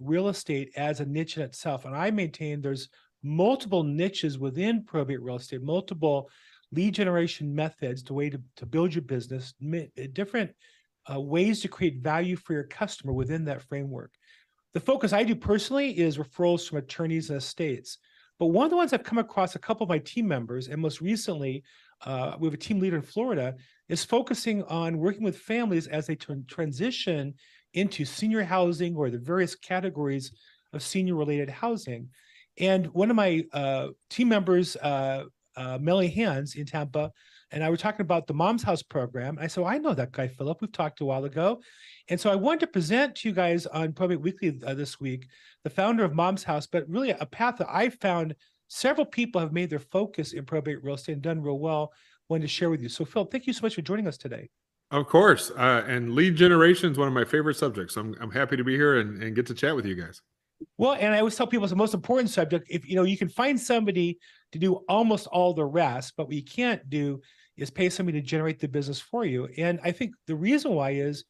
real estate as a niche in itself. And I maintain there's multiple niches within probate real estate, multiple lead generation methods, the way to, to build your business, different uh, ways to create value for your customer within that framework. The focus I do personally is referrals from attorneys and estates. But one of the ones I've come across a couple of my team members, and most recently, uh, we have a team leader in Florida, is focusing on working with families as they tran- transition into senior housing or the various categories of senior related housing. And one of my uh, team members, uh, uh, Melly Hands in Tampa, and I were talking about the Mom's House program. I said, well, I know that guy, Phillip. We've talked a while ago. And so I wanted to present to you guys on Probate Weekly uh, this week, the founder of Mom's House, but really a path that I found several people have made their focus in probate real estate and done real well. Wanted to share with you. So, Phil, thank you so much for joining us today. Of course. Uh, and lead generation is one of my favorite subjects. I'm, I'm happy to be here and, and get to chat with you guys. Well, and I always tell people it's the most important subject. If you know, you can find somebody to do almost all the rest, but what you can't do is pay somebody to generate the business for you. And I think the reason why is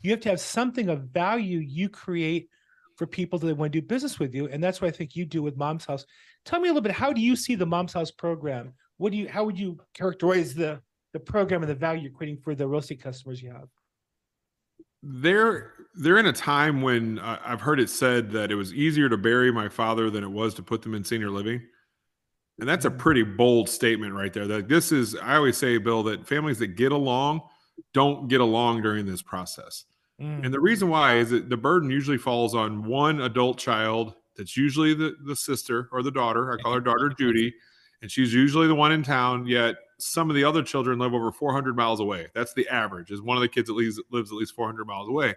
you have to have something of value you create for people that want to do business with you. And that's what I think you do with Mom's House. Tell me a little bit, how do you see the Mom's House program? What do you how would you characterize the the program and the value you're creating for the real estate customers you have? They're they're in a time when uh, I've heard it said that it was easier to bury my father than it was to put them in senior living. And that's a Mm. pretty bold statement right there. That this is I always say, Bill, that families that get along don't get along during this process. Mm, And the reason why is that the burden usually falls on one adult child that's usually the, the sister or the daughter. I call her daughter Judy, and she's usually the one in town, yet some of the other children live over 400 miles away. That's the average, is one of the kids at least lives at least 400 miles away.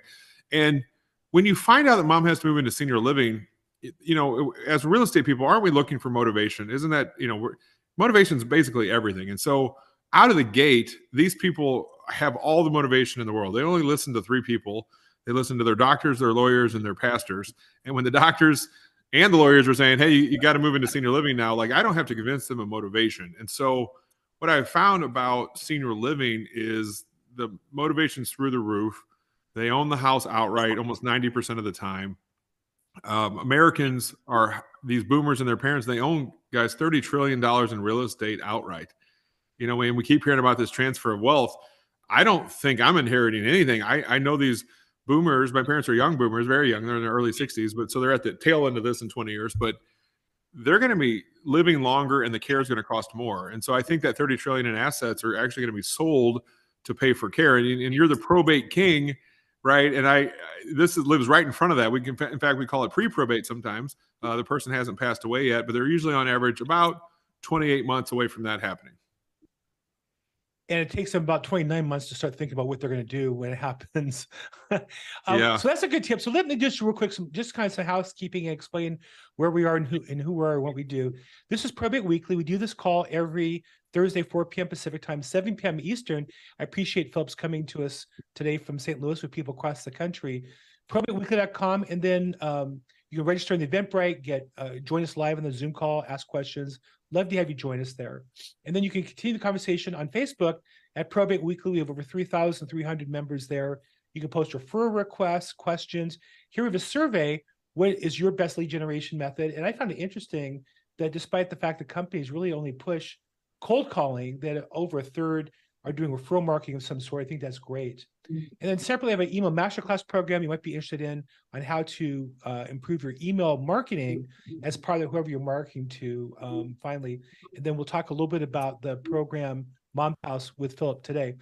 And when you find out that mom has to move into senior living, you know, as real estate people, aren't we looking for motivation? Isn't that, you know, motivation is basically everything. And so out of the gate, these people have all the motivation in the world. They only listen to three people. They listen to their doctors, their lawyers, and their pastors. And when the doctors and the lawyers were saying, "Hey, you, you got to move into senior living now," like I don't have to convince them of motivation. And so, what I've found about senior living is the motivation's through the roof. They own the house outright almost ninety percent of the time. Um, Americans are these boomers and their parents. They own guys thirty trillion dollars in real estate outright. You know, and we keep hearing about this transfer of wealth. I don't think I'm inheriting anything. I, I know these boomers. My parents are young boomers, very young. They're in their early 60s, but so they're at the tail end of this in 20 years. But they're going to be living longer, and the care is going to cost more. And so I think that 30 trillion in assets are actually going to be sold to pay for care. And, and you're the probate king, right? And I this is, lives right in front of that. We can, in fact, we call it pre-probate sometimes. Uh, the person hasn't passed away yet, but they're usually on average about 28 months away from that happening. And it takes them about 29 months to start thinking about what they're going to do when it happens. um, Yeah. So that's a good tip. So let me just real quick, some just kind of some housekeeping and explain where we are and who and who we are and what we do. This is Probate Weekly. We do this call every Thursday, 4 p.m. Pacific time, 7 p.m. Eastern. I appreciate Phillips coming to us today from St. Louis with people across the country. ProbateWeekly.com, and then um, you can register in the Eventbrite, get uh, join us live on the Zoom call, ask questions. Love to have you join us there. And then you can continue the conversation on Facebook at Probate Weekly. We have over 3,300 members there. You can post referral requests, questions. Here we have a survey. What is your best lead generation method? And I found it interesting that despite the fact that companies really only push cold calling, that over a third are doing referral marketing of some sort. I think that's great. And then separately, I have an email masterclass program you might be interested in on how to uh, improve your email marketing as part of whoever you're marketing to. Um, finally, and then we'll talk a little bit about the program Mom House with Phillip today.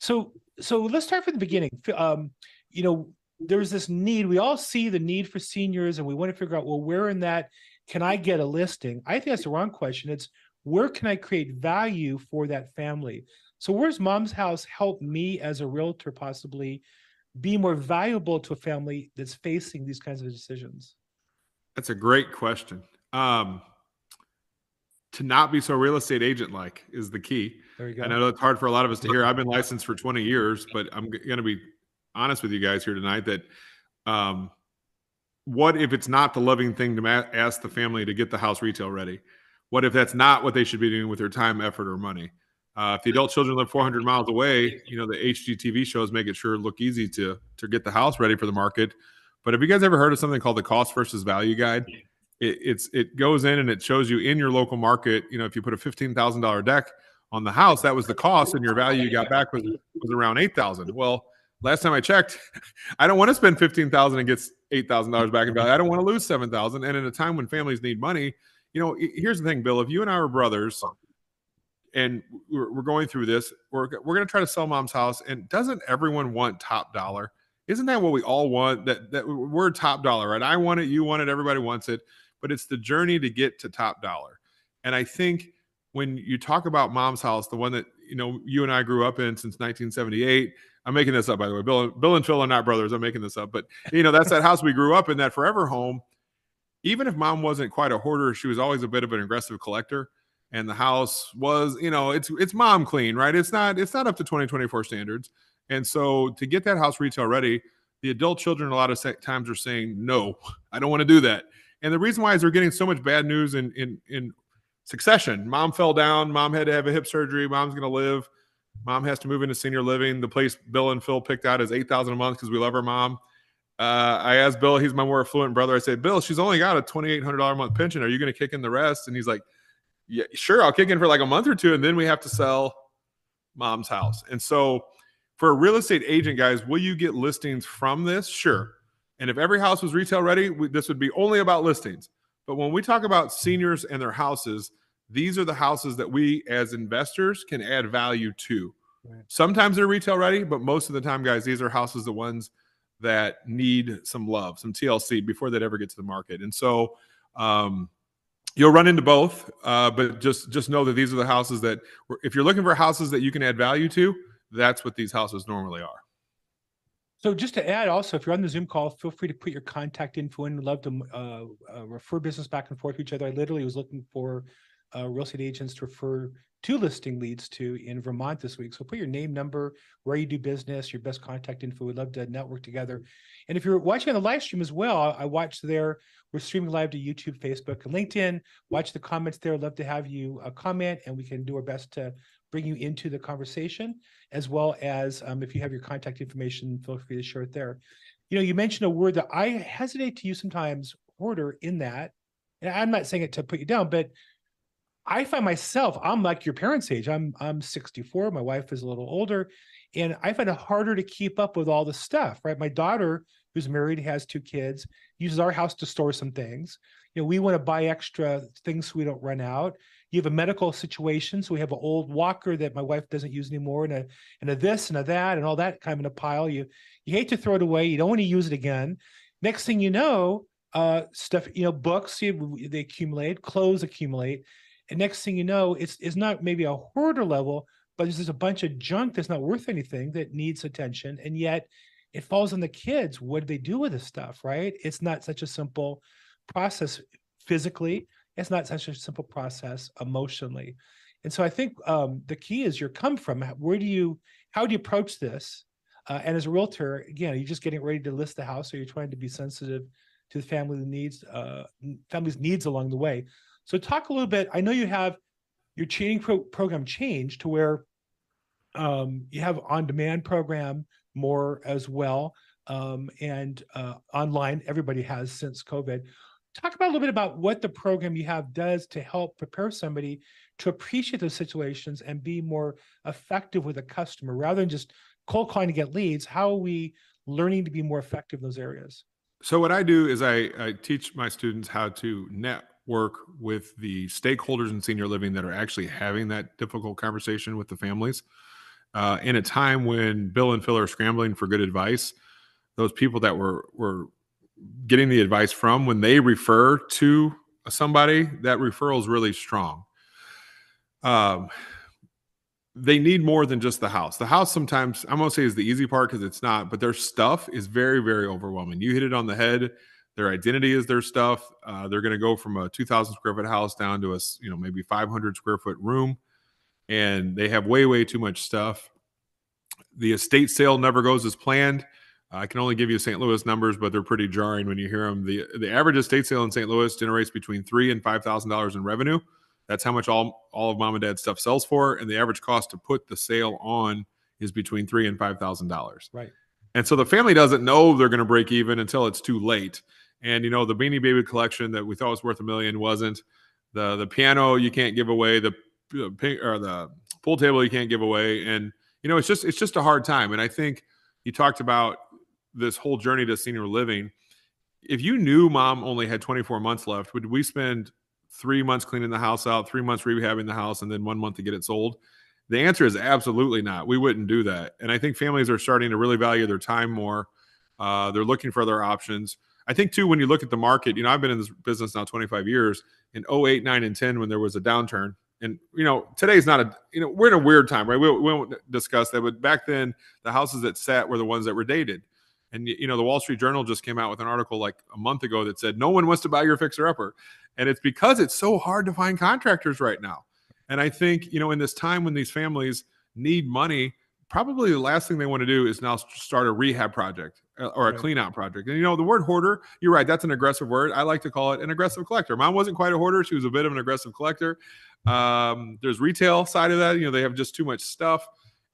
So, so let's start from the beginning. Um, you know, there's this need. We all see the need for seniors, and we want to figure out, well, where in that can I get a listing? I think that's the wrong question. It's where can I create value for that family? So, where's Mom's House help me as a realtor possibly be more valuable to a family that's facing these kinds of decisions? That's a great question. Um, to not be so real estate agent like is the key. There you go. I know it's hard for a lot of us to hear. I've been licensed for 20 years, but I'm going to be honest with you guys here tonight that um, what if it's not the loving thing to ma- ask the family to get the house retail ready? What if that's not what they should be doing with their time, effort, or money? Uh, if the adult children live 400 miles away, you know the HGTV shows make it sure look easy to to get the house ready for the market. But have you guys ever heard of something called the cost versus value guide? It, it's it goes in and it shows you in your local market. You know, if you put a fifteen thousand dollar deck on the house, that was the cost, and your value you got back was was around eight thousand. Well, last time I checked, I don't want to spend fifteen thousand and get eight thousand dollars back in value. I don't want to lose seven thousand. And in a time when families need money, you know, here's the thing, Bill. If you and I were brothers, and we're, we're going through this, we're we're going to try to sell mom's house, and doesn't everyone want top dollar? Isn't that what we all want? That that we're top dollar, right? I want it, you want it, everybody wants it, but it's the journey to get to top dollar. And I think when you talk about mom's house, the one that you know you and I grew up in since 1978. I'm making this up by the way. Bill, Bill and Phil are not brothers. I'm making this up, but you know that's that house we grew up in, that forever home. Even if mom wasn't quite a hoarder, she was always a bit of an aggressive collector. And the house was, you know, it's it's mom clean, right? It's not it's not up to 2024 standards. And so to get that house retail ready, the adult children a lot of times are saying, "No, I don't want to do that." And the reason why is they're getting so much bad news in in in succession. Mom fell down. Mom had to have a hip surgery. Mom's going to live. Mom has to move into senior living. The place Bill and Phil picked out is eight thousand a month because we love our mom. Uh, I asked Bill, he's my more affluent brother. I said, Bill, she's only got a twenty eight hundred dollar a month pension. Are you going to kick in the rest? And he's like, Yeah, sure. I'll kick in for like a month or two, and then we have to sell mom's house. And so, for a real estate agent, guys, will you get listings from this? Sure. And if every house was retail ready, we, this would be only about listings. But when we talk about seniors and their houses, these are the houses that we as investors can add value to. Right. Sometimes they're retail ready, but most of the time, guys, these are houses, the ones that need some love, some TLC before they'd ever get to the market. And so um, you'll run into both, uh, but just just know that these are the houses that, if you're looking for houses that you can add value to, that's what these houses normally are. So just to add, also, if you're on the Zoom call, feel free to put your contact info in. We'd love to uh, uh, refer business back and forth to each other. I literally was looking for uh, real estate agents to refer two listing leads to in Vermont this week. So put your name, number, where you do business, your best contact info. We'd love to network together. And if you're watching on the live stream as well, I watched there. We're streaming live to YouTube, Facebook, and LinkedIn. Watch the comments there. Love to have you uh, comment, and we can do our best to bring you into the conversation, as well as um, if you have your contact information, feel free to share it there. You know, you mentioned a word that I hesitate to use sometimes, hoarder, in that. And I'm not saying it to put you down, but I find myself, I'm like your parents' age. I'm I'm 64. My wife is a little older, and I find it harder to keep up with all the stuff. Right, my daughter, who's married, has two kids, uses our house to store some things. You know, we want to buy extra things so we don't run out. You have a medical situation, so we have an old walker that my wife doesn't use anymore, and a and a this and a that and all that kind of in a pile. You you hate to throw it away. You don't want to use it again. Next thing you know, uh, stuff you know, books you, they accumulate, clothes accumulate and next thing you know, it's it's not maybe a hoarder level, but there's just a bunch of junk that's not worth anything that needs attention. And yet it falls on the kids. What do they do with this stuff? Right? It's not such a simple process physically. It's not such a simple process emotionally. And so I think um, the key is your come from. Where do you, how do you approach this? Uh, and as a realtor, again, you're you just getting ready to list the house, or you're trying to be sensitive to the family needs, uh, family's needs along the way? So talk a little bit. I know you have your training pro- program changed to where um, you have on-demand program more as well, um, and uh, online. Everybody has since COVID. Talk about a little bit about what the program you have does to help prepare somebody to appreciate those situations and be more effective with a customer rather than just cold calling to get leads. How are we learning to be more effective in those areas? So what I do is I, I teach my students how to net work with the stakeholders in senior living that are actually having that difficult conversation with the families. Uh, in a time when Bill and Phil are scrambling for good advice, those people that were were getting the advice from when they refer to somebody, that referral is really strong. Um, they need more than just the house. The house sometimes I'm gonna say is the easy part because it's not, but their stuff is very, very overwhelming. You hit it on the head their identity is their stuff. Uh, they're going to go from a 2,000 square foot house down to a you know maybe 500 square foot room, and they have way way too much stuff. The estate sale never goes as planned. I can only give you St. Louis numbers, but they're pretty jarring when you hear them. the The average estate sale in St. Louis generates between three and five thousand dollars in revenue. That's how much all all of mom and dad stuff sells for, and the average cost to put the sale on is between three and five thousand dollars. Right. And so the family doesn't know they're going to break even until it's too late. And you know, the Beanie Baby collection that we thought was worth a million wasn't. The the piano you can't give away. The or the pool table you can't give away. And you know, it's just it's just a hard time. And I think you talked about this whole journey to senior living. If you knew mom only had 24 months left, would we spend three months cleaning the house out, three months rehabbing the house, and then one month to get it sold? The answer is absolutely not. We wouldn't do that. And I think families are starting to really value their time more. Uh, they're looking for other options. I think too, when you look at the market, you know, I've been in this business now 25 years. In 08, 9, and 10, when there was a downturn, and you know, today's not a, you know, we're in a weird time, right? We, we won't discuss that, but back then, the houses that sat were the ones that were dated. And you know, the Wall Street Journal just came out with an article like a month ago that said no one wants to buy your fixer upper, and it's because it's so hard to find contractors right now. And I think you know, in this time when these families need money, probably the last thing they want to do is now start a rehab project uh, or a Right. clean out project. And you know, the word hoarder, you're right, that's an aggressive word. I like to call it an aggressive collector. Mom wasn't quite a hoarder, she was a bit of an aggressive collector. Um, there's retail side of that, you know, they have just too much stuff.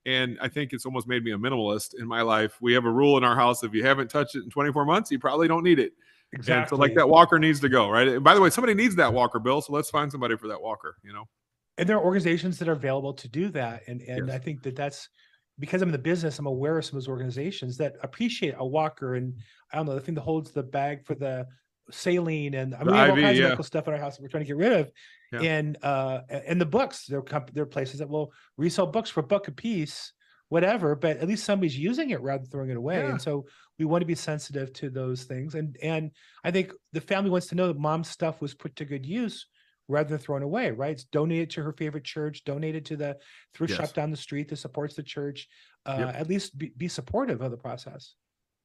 And I think it's almost made me a minimalist in my life. We have a rule in our house if you haven't touched it in 24 months, you probably don't need it. And so like that walker needs to go, right? And by the way, somebody needs that walker, Bill. So let's find somebody for that walker, you know? and there are organizations that are available to do that and and Yes. i think that that's because i'm in the business i'm aware of some of those organizations that appreciate a walker and i don't know the thing that holds the bag for the saline and I mean, we have all IV, kinds yeah. of medical stuff in our house that we're trying to get rid of Yeah. and uh and the books there are comp- there are places that will resell books for a buck a piece whatever but at least somebody's using it rather than throwing it away Yeah. and so we want to be sensitive to those things and and i think the family wants to know that mom's stuff was put to good use rather than thrown away, right? It's donated to her favorite church, donated to the thrift Yes. shop down the street that supports the church. Uh, Yep. At least be, be supportive of the process.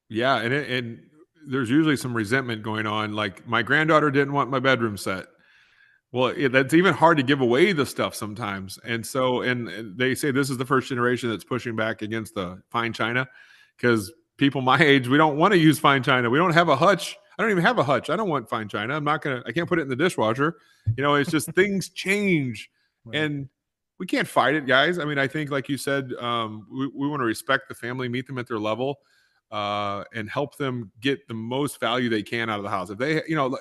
Yeah, and it, and there's usually some resentment going on. Like my granddaughter didn't want my bedroom set. Well, it, that's even hard to give away the stuff sometimes. And so, and, and they say this is the first generation that's pushing back against the fine china because people my age we don't want to use fine china. We don't have a hutch. I don't even have a hutch. I don't want fine china. I'm not gonna. I can't put it in the dishwasher. You know, it's just things change Right. and we can't fight it guys i mean i think like you said um, we, we want to respect the family meet them at their level uh, and help them get the most value they can out of the house if they you know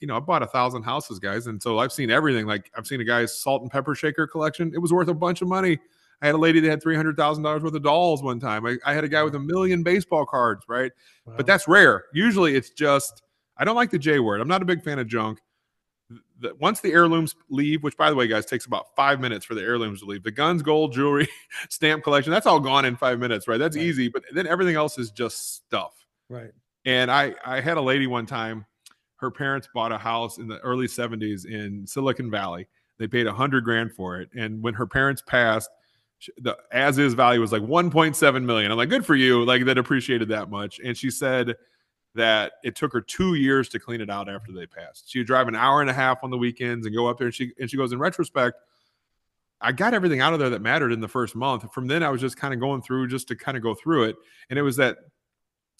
you know i bought a thousand houses guys and so i've seen everything like i've seen a guy's salt and pepper shaker collection it was worth a bunch of money i had a lady that had $300000 worth of dolls one time I, I had a guy with a million baseball cards right Wow. but that's rare. Usually it's just I don't like the J word. I'm not a big fan of junk. The, once the heirlooms leave, which by the way, guys, takes about five minutes for the heirlooms to leave. The guns, gold, jewelry, stamp collection, that's all gone in five minutes, right? That's Right. easy. But then everything else is just stuff. right. And I I had a lady one time, her parents bought a house in the early 70s in Silicon Valley. They paid a hundred grand for it. And when her parents passed, the as is value was like 1.7 million. I'm like, good for you. Like that appreciated that much. And she said that it took her two years to clean it out after they passed. She would drive an hour and a half on the weekends and go up there. And she and she goes, in retrospect, I got everything out of there that mattered in the first month. From then I was just kind of going through just to kind of go through it. And it was that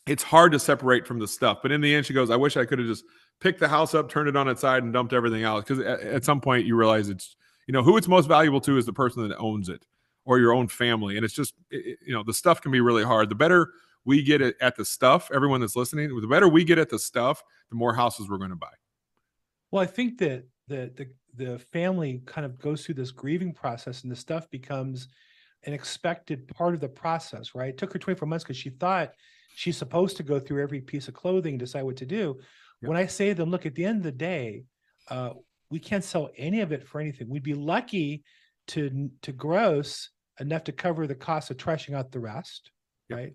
it's hard to separate from the stuff. But in the end, she goes, I wish I could have just picked the house up, turned it on its side, and dumped everything out. Because at, at some point you realize it's, you know, who it's most valuable to is the person that owns it or your own family. And it's just, it- you know, the stuff can be really hard. The better we get it at the stuff, everyone that's listening, the better we get at the stuff, the more houses we're going to buy. Well, I think that the the the family kind of goes through this grieving process, and the stuff becomes an expected part of the process, right? It took her 24 months because she thought she's supposed to go through every piece of clothing and decide what to do. Yep. When I say to them, look, at the end of the day, uh, we can't sell any of it for anything. We'd be lucky to to gross enough to cover the cost of trashing out the rest, Yep. right?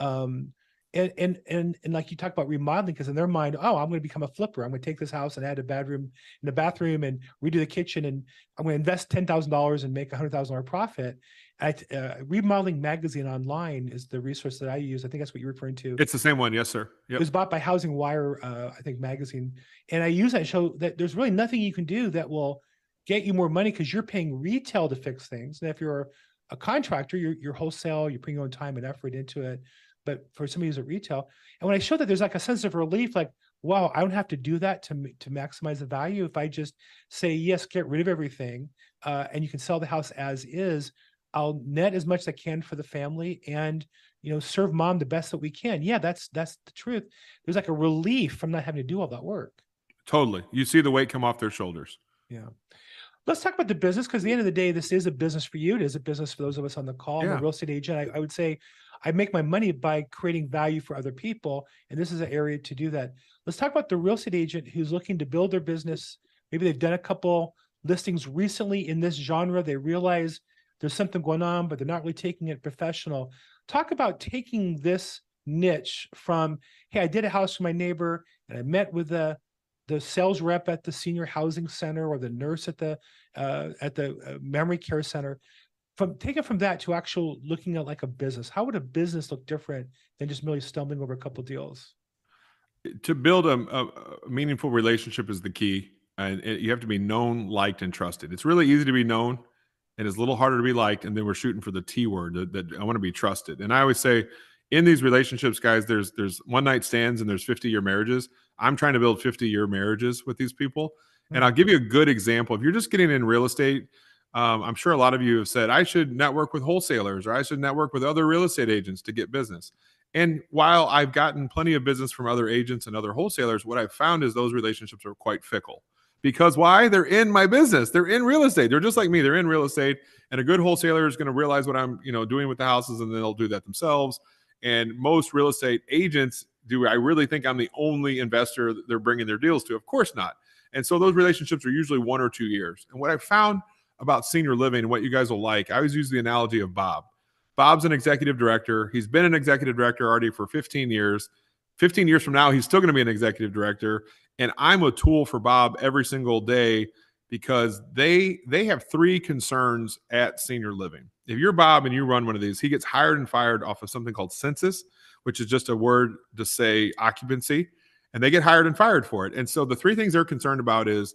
Um, and and and and like you talk about remodeling, because in their mind, oh, I'm going to become a flipper. I'm going to take this house and add a bedroom in the bathroom and redo the kitchen, and I'm going to invest ten thousand dollars and make a hundred thousand dollar profit. At uh, remodeling magazine online is the resource that I use. I think that's what you're referring to. It's the same one. Yes, sir. It Yep. was bought by Housing Wire, uh, I think, magazine, and I use that to show that there's really nothing you can do that will get you more money because you're paying retail to fix things. And if you're a contractor, you're, you're wholesale, you're putting your own time and effort into it. But for somebody who's at retail, and when I show that, there's like a sense of relief, like, wow, I don't have to do that to to maximize the value. If I just say yes, get rid of everything, uh, and you can sell the house as is, I'll net as much as I can for the family, and you know, serve mom the best that we can. Yeah, that's that's the truth. There's like a relief from not having to do all that work. Totally. You see the weight come off their shoulders. Yeah. Let's talk about the business because at the end of the day, this is a business for you. It is a business for those of us on the call. I'm Yeah. a real estate agent. I, I would say I make my money by creating value for other people. And this is an area to do that. Let's talk about the real estate agent who's looking to build their business. Maybe they've done a couple listings recently in this genre. They realize there's something going on, but they're not really taking it professional. Talk about taking this niche from, hey, I did a house for my neighbor and I met with the the sales rep at the senior housing center or the nurse at the uh, at the uh, memory care center from take it from that to actual looking at like a business how would a business look different than just merely stumbling over a couple deals To build a, a, meaningful relationship is the key. And it, you have to be known, liked, and trusted. It's really easy to be known and it's a little harder to be liked. And then we're shooting for the T word that, that I want to be trusted. And I always say in these relationships, guys, there's there's one night stands and there's 50 year marriages. I'm trying to build 50 year marriages with these people. And I'll give you a good example. If you're just getting in real estate, um, I'm sure a lot of you have said, I should network with wholesalers or I should network with other real estate agents to get business. And while I've gotten plenty of business from other agents and other wholesalers, what I've found is those relationships are quite fickle. Because why? They're in my business. They're in real estate. They're just like me. They're in real estate. And a good wholesaler is going to realize what I'm, you know, doing with the houses and then they'll do that themselves. And most real estate agents do I really think I'm the only investor they're bringing their deals to? Of course not. And so those relationships are usually one or two years. And what I found about senior living and what you guys will like, I always use the analogy of Bob. Bob's an executive director. He's been an executive director already for 15 years. 15 years from now, he's still going to be an executive director. And I'm a tool for Bob every single day because they they have three concerns at senior living. If you're Bob and you run one of these, he gets hired and fired off of something called census, which is just a word to say occupancy, and they get hired and fired for it. And so the three things they're concerned about is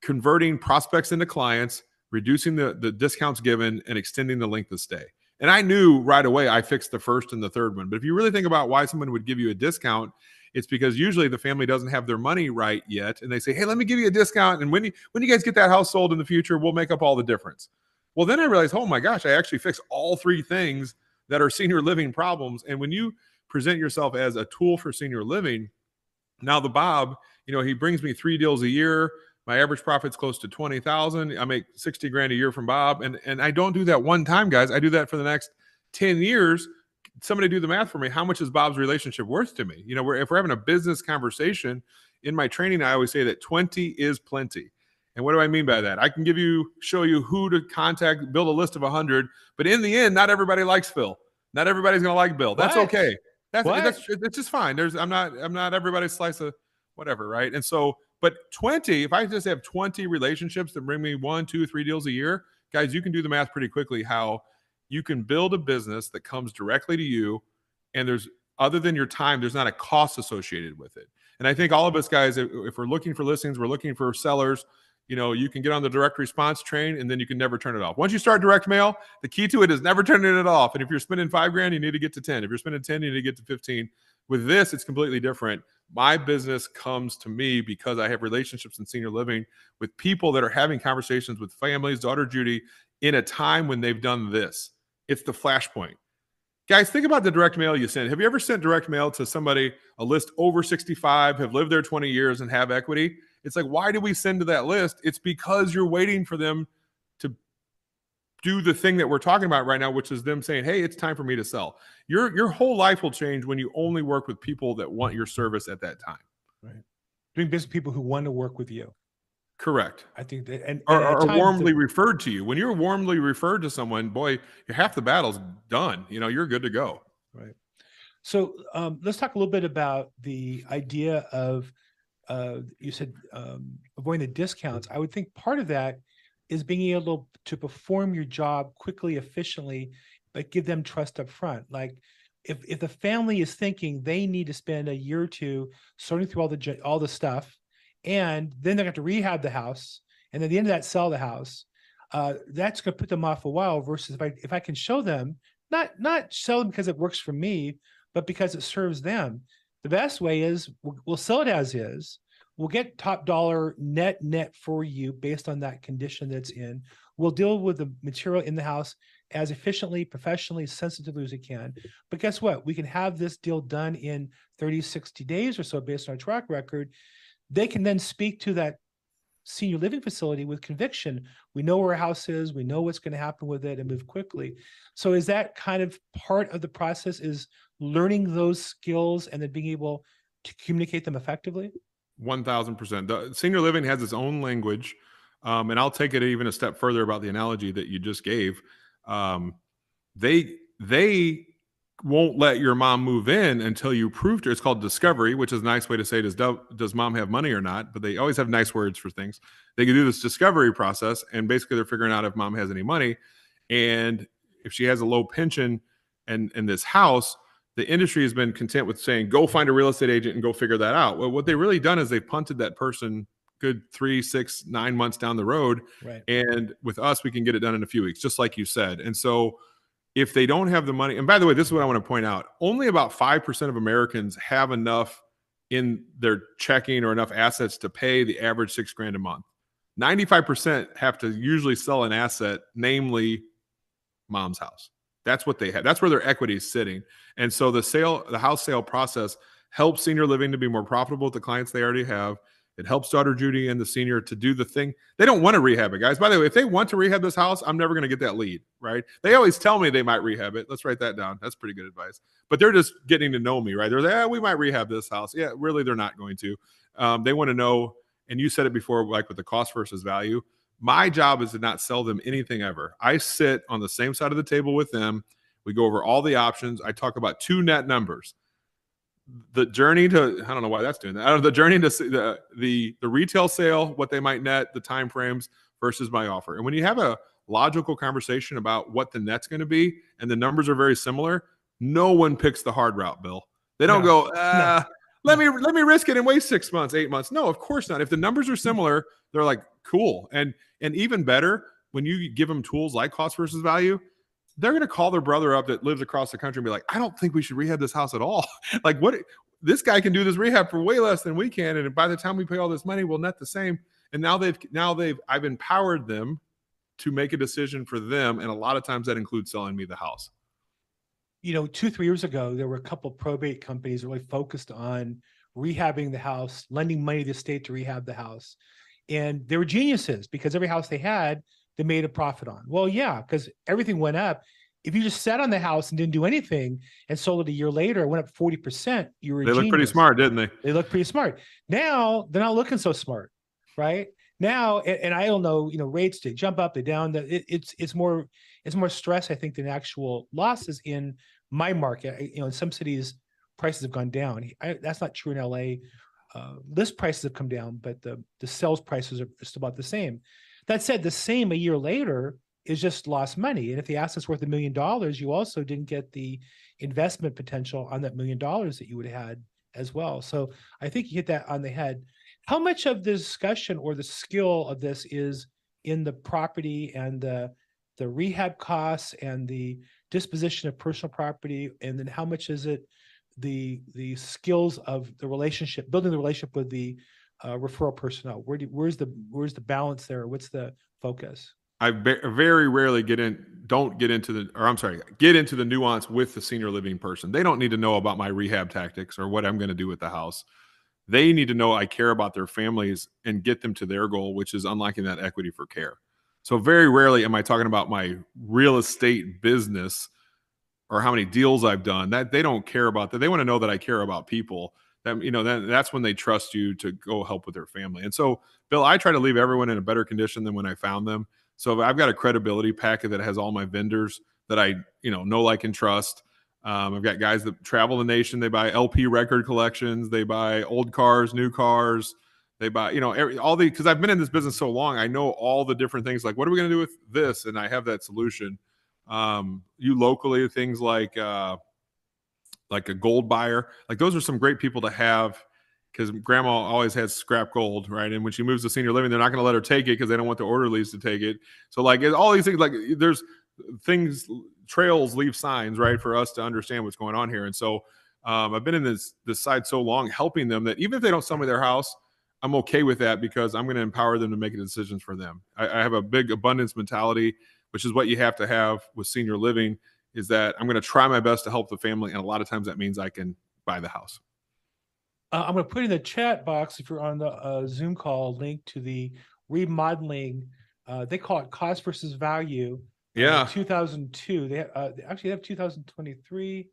converting prospects into clients, reducing the, the discounts given, and extending the length of stay. And I knew right away I fixed the first and the third one. But if you really think about why someone would give you a discount, it's because usually the family doesn't have their money right yet, and they say, "Hey, let me give you a discount, and when you when you guys get that house sold in the future, we'll make up all the difference." Well, then I realized, oh my gosh, I actually fixed all three things that are senior living problems. And when you present yourself as a tool for senior living, now the Bob, you know, he brings me three deals a year. My average profit's close to twenty thousand. I make sixty grand a year from Bob, and and I don't do that one time, guys. I do that for the next ten years somebody do the math for me. How much is Bob's relationship worth to me? You know, we're, if we're having a business conversation in my training, I always say that 20 is plenty. And what do I mean by that? I can give you, show you who to contact, build a list of 100, but in the end, not everybody likes Phil. Not everybody's going to like Bill. That's What? okay. That's What? that's it's just fine. There's I'm not I'm not everybody's slice of whatever, right? And so, but 20, if I just have 20 relationships that bring me one, two, three deals a year, guys, you can do the math pretty quickly how you can build a business that comes directly to you and there's other than your time there's not a cost associated with it. And i think all of us guys if, we're looking for listings we're looking for sellers you know you can get on the direct response train and then you can never turn it off. Once you start direct mail the key to it is never turning it off. And if you're spending five grand you need to get to 10 if you're spending 10 you need to get to 15 with this it's completely different. My business comes to me because i have relationships in senior living with people that are having conversations with families daughter judy in a time when they've done this it's the flashpoint. Guys, think about the direct mail you send. Have you ever sent direct mail to somebody, a list over 65, have lived there 20 years and have equity? It's like, why do we send to that list? It's because you're waiting for them to do the thing that we're talking about right now, which is them saying, Hey, it's time for me to sell. Your your whole life will change when you only work with people that want your service at that time. Right. Doing business with people who want to work with you Correct. i think that and, at or times the- warmly referred to you. When you're warmly referred to someone, boy, half the battle's done. You know, you're good to go. Right. So um, let's talk a little bit about the idea of uh, you said um, avoiding the discounts. I would think part of that is being able to perform your job quickly, efficiently, but give them trust up front. Like if if the family is thinking they need to spend a year or two sorting through all the all the stuff, and then they're going to rehab the house, and at the end of that, sell the house. Uh, that's going to put them off a while. Versus if I if I can show them not not sell them because it works for me, but because it serves them. The best way is we'll, we'll sell it as is. We'll get top dollar net net for you based on that condition that's in. We'll deal with the material in the house as efficiently, professionally, sensitively as we can. But guess what? We can have this deal done in 30, 60 days or so based on our track record. They can then speak to that senior living facility with conviction. We know where a house is, we know what's going to happen with it and move quickly. So is that kind of part of the process is learning those skills and then being able to communicate them effectively? One thousand percent. The senior living has its own language, um, and I'll take it even a step further about the analogy that you just gave. Um, they they won't let your mom move in until you prove to her. It's called discovery, which is a nice way to say does does mom have money or not? But they always have nice words for things. They can do this discovery process, and basically they're figuring out if mom has any money, and if she has a low pension, and in this house, the industry has been content with saying go find a real estate agent and go figure that out. Well, what they really done is they've punted that person good three, six, nine months down the road, Right. and with us we can get it done in a few weeks, just like you said. And so if they don't have the money, and by the way, this is what I want to point out only about 5% of Americans have enough in their checking or enough assets to pay the average six grand a month. 95% have to usually sell an asset, namely mom's house. That's what they have. That's where their equity is sitting. And so the sale, the house sale process helps senior living to be more profitable with the clients they already have. It helps daughter Judy and the senior to do the thing. They don't want to rehab it, guys. By the way, if they want to rehab this house, I'm never going to get that lead, right? They always tell me they might rehab it. Let's write that down. That's pretty good advice. But they're just getting to know me, right? They're like, yeah, we might rehab this house. Yeah, really, they're not going to. Um, they want to know, and you said it before, like with the cost versus value. My job is to not sell them anything ever. I sit on the same side of the table with them. We go over all the options. I talk about two net numbers the journey to I don't know why that's doing that. I don't know, the journey to see the the the retail sale, what they might net, the time frames versus my offer. And when you have a logical conversation about what the net's going to be, and the numbers are very similar, no one picks the hard route, Bill. They don't No, go, uh, let me let me risk it and wait six months, eight months. No, of course not. If the numbers are similar, they're like cool. And and even better, when you give them tools like cost versus value, they're going to call their brother up that lives across the country and be like, I don't think we should rehab this house at all. like, what this guy can do this rehab for way less than we can. And by the time we pay all this money, we'll net the same. And now they've, now they've, I've empowered them to make a decision for them. And a lot of times that includes selling me the house. you know, two, three years ago, there were a couple probate companies really focused on rehabbing the house, lending money to the state to rehab the house. And they were geniuses because every house they had, they made a profit on. Well, yeah, because everything went up. If you just sat on the house and didn't do anything and sold it a year later, it went up 40%. You were They look pretty smart, didn't they? They look pretty smart. Now they're not looking so smart, right? Now, and, and I don't know, you know, rates they jump up, they down. That it, it's it's more it's more stress, I think, than actual losses in my market. I- You know, in some cities, prices have gone down. I, that's not true in LA. Uh, list prices have come down, but the the sales prices are just about the same. That said, the same a year later is just lost money. And if the asset's worth a million dollars, you also didn't get the investment potential on that million dollars that you would have had as well. So I think you hit that on the head. How much of the discussion or the skill of this is in the property and the the rehab costs and the disposition of personal property, and then how much is it the the skills of the relationship, building the relationship with the uh, referral personnel? Where do where's the where's the balance there? What's the focus? I ve- very rarely get in, don't get into the, or I'm sorry, get into the nuance with the senior living person. They don't need to know about my rehab tactics or what I'm going to do with the house. They need to know I care about their families and get them to their goal, which is unlocking that equity for care. So very rarely am I talking about my real estate business or how many deals I've done. That they don't care about that. They want to know that I care about people. That you know, that, that's when they trust you to go help with their family. And so, Bill, I try to leave everyone in a better condition than when I found them. So I've got a credibility packet that has all my vendors that I, you know, know, like, and trust. Um, I've got guys that travel the nation. They buy LP record collections. They buy old cars, new cars. They buy, you know, every, all the because I've been in this business so long. I know all the different things. Like, what are we going to do with this? And I have that solution. Um, you locally things like uh, like a gold buyer. Like those are some great people to have because grandma always has scrap gold, right? And when she moves to senior living, they're not going to let her take it because they don't want the orderlies to take it. So like all these things, like there's things, trails leave signs, right, for us to understand what's going on here. And so um, I've been in this this side so long, helping them that even if they don't sell me their house, I'm okay with that because I'm going to empower them to make decisions for them. I, I have a big abundance mentality. which is what you have to have with senior living. Is that I'm going to try my best to help the family, and a lot of times that means I can buy the house. Uh, I'm going to put in the chat box if you're on the uh, Zoom call link to the remodeling. Uh, they call it cost versus value. uh, Yeah, 2002. They, uh, they actually have 2023.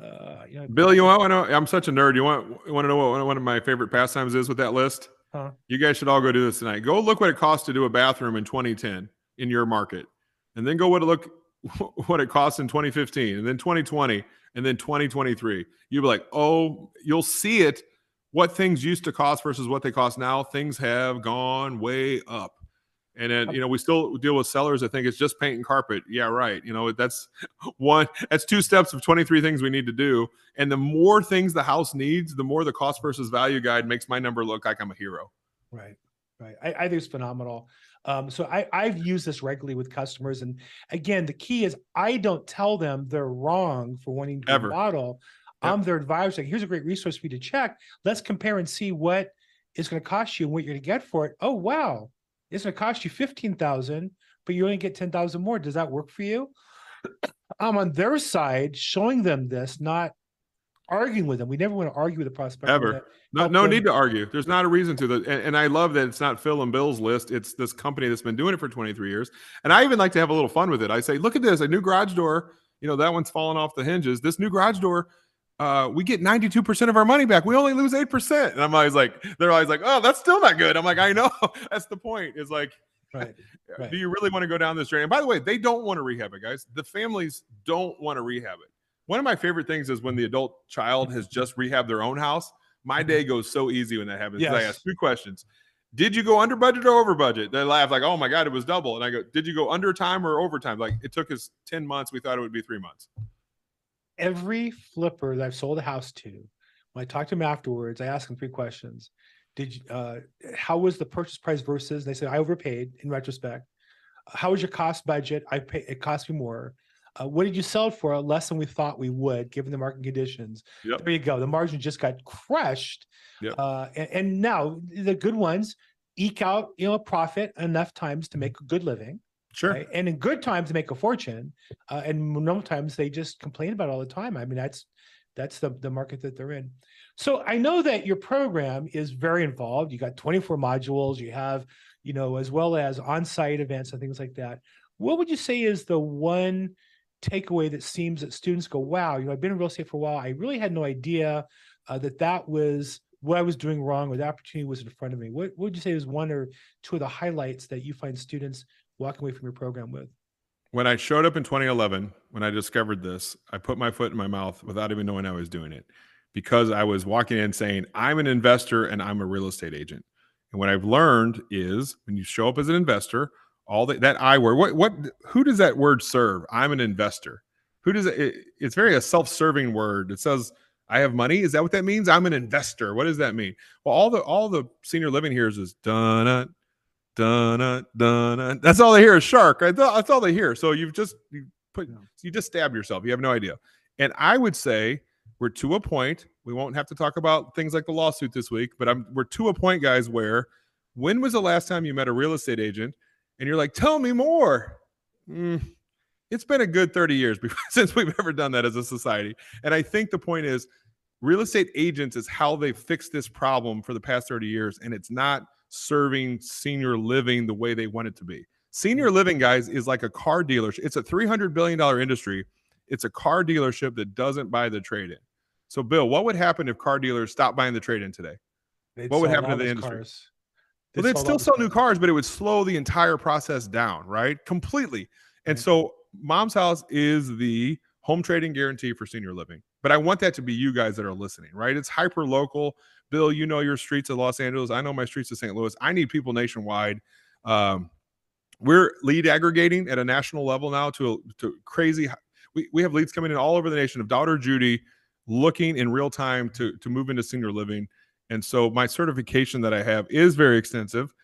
Uh, you know, Bill, you want to know? I'm such a nerd. You want you want to know what one of my favorite pastimes is with that list? Huh. You guys should all go do this tonight. Go look what it costs to do a bathroom in 2010 in your market, and then go what it look what it costs in 2015, and then 2020, and then 2023. You'll be like, oh, you'll see it. What things used to cost versus what they cost now. Things have gone way up. And then you know we still deal with sellers. I think it's just paint and carpet. Yeah, right. You know that's one. That's two steps of twenty three things we need to do. And the more things the house needs, the more the cost versus value guide makes my number look like I'm a hero. Right, right. I, I think it's phenomenal. Um, so I, I've used this regularly with customers, and again, the key is I don't tell them they're wrong for wanting to Ever. remodel. Yep. I'm their advisor. Like, here's a great resource for you to check. Let's compare and see what it's going to cost you and what you're going to get for it. Oh wow, it's going to cost you fifteen thousand, but you only get ten thousand more. Does that work for you? I'm on their side, showing them this, not arguing with them. We never want to argue with a prospect. Ever. No, no them. need to argue. There's not a reason to. And, and I love that it's not Phil and Bill's list. It's this company that's been doing it for 23 years. And I even like to have a little fun with it. I say, look at this, a new garage door. You know, that one's falling off the hinges. This new garage door, uh, we get 92% of our money back. We only lose 8%. And I'm always like, they're always like, oh, that's still not good. I'm like, I know. that's the point. Is like, Right. Right. do you really want to go down this journey? And by the way, they don't want to rehab it, guys. The families don't want to rehab it. One of my favorite things is when the adult child has just rehabbed their own house. My day goes so easy when that happens. 'cause I ask two questions. Did you go under budget or over budget? They laugh like, "Oh my god, it was double." And I go, "Did you go under time or overtime?" Like it took us ten months. We thought it would be three months. every flipper that I've sold a house to, when I talk to them afterwards, I ask them three questions. Did you, uh, how was the purchase price versus? They said I overpaid in retrospect. How was your cost budget? I pay it cost me more. Uh, what did you sell it for? Less than we thought we would, given the market conditions. Yep. There you go. The margin just got crushed. Yep. Uh, and, and now the good ones eke out, you know, a profit enough times to make a good living Sure. right? And in good times, make a fortune, uh, and normal times they just complain about it all the time. I mean, that's that's the the market that they're in. So I know that your program is very involved. You got 24 modules. You have, you know, as well as on-site events and things like that. What would you say is the one takeaway that seems that students go, "Wow, you know, I've been in real estate for a while. I really had no idea uh, that that was." What I was doing wrong, or the opportunity was in front of me. What, what would you say is one or two of the highlights that you find students walking away from your program with? When I showed up in 2011, when I discovered this, I put my foot in my mouth without even knowing I was doing it because I was walking in saying, I'm an investor and I'm a real estate agent. And what I've learned is when you show up as an investor, all that, that I word, what, what, who does that word serve? I'm an investor. Who does it? it it's very a self serving word. It says, I have money. Is that what that means? I'm an investor. What does that mean? Well, all the, all the senior living here is done dun dun That's all they hear is shark. Right? That's all they hear. So you've just you put you just stab yourself. You have no idea. And I would say we're to a point. We won't have to talk about things like the lawsuit this week, but I'm we're to a point, guys, where when was the last time you met a real estate agent and you're like, tell me more? Mm, it's been a good 30 years before, since we've ever done that as a society. And I think the point is real estate agents is how they fixed this problem for the past 30 years. And it's not serving senior living the way they want it to be. Senior living, guys, is like a car dealership. It's a $300 billion industry. It's a car dealership that doesn't buy the trade in. So, Bill, what would happen if car dealers stopped buying the trade in today? They'd What would happen to the industry? cars. Well, they'd still sell new cars, but it would slow the entire process down, right? Completely. And Right. so, Mom's House is the home trading guarantee for senior living. But I want that to be you guys that are listening, right? It's hyper local. Bill, you know your streets of Los Angeles. I know my streets of St. Louis. I need people nationwide. Um, we're lead aggregating at a national level now to to crazy. We, we have leads coming in all over the nation of daughter Judy looking in real time to to move into senior living. And so my certification that I have is very extensive.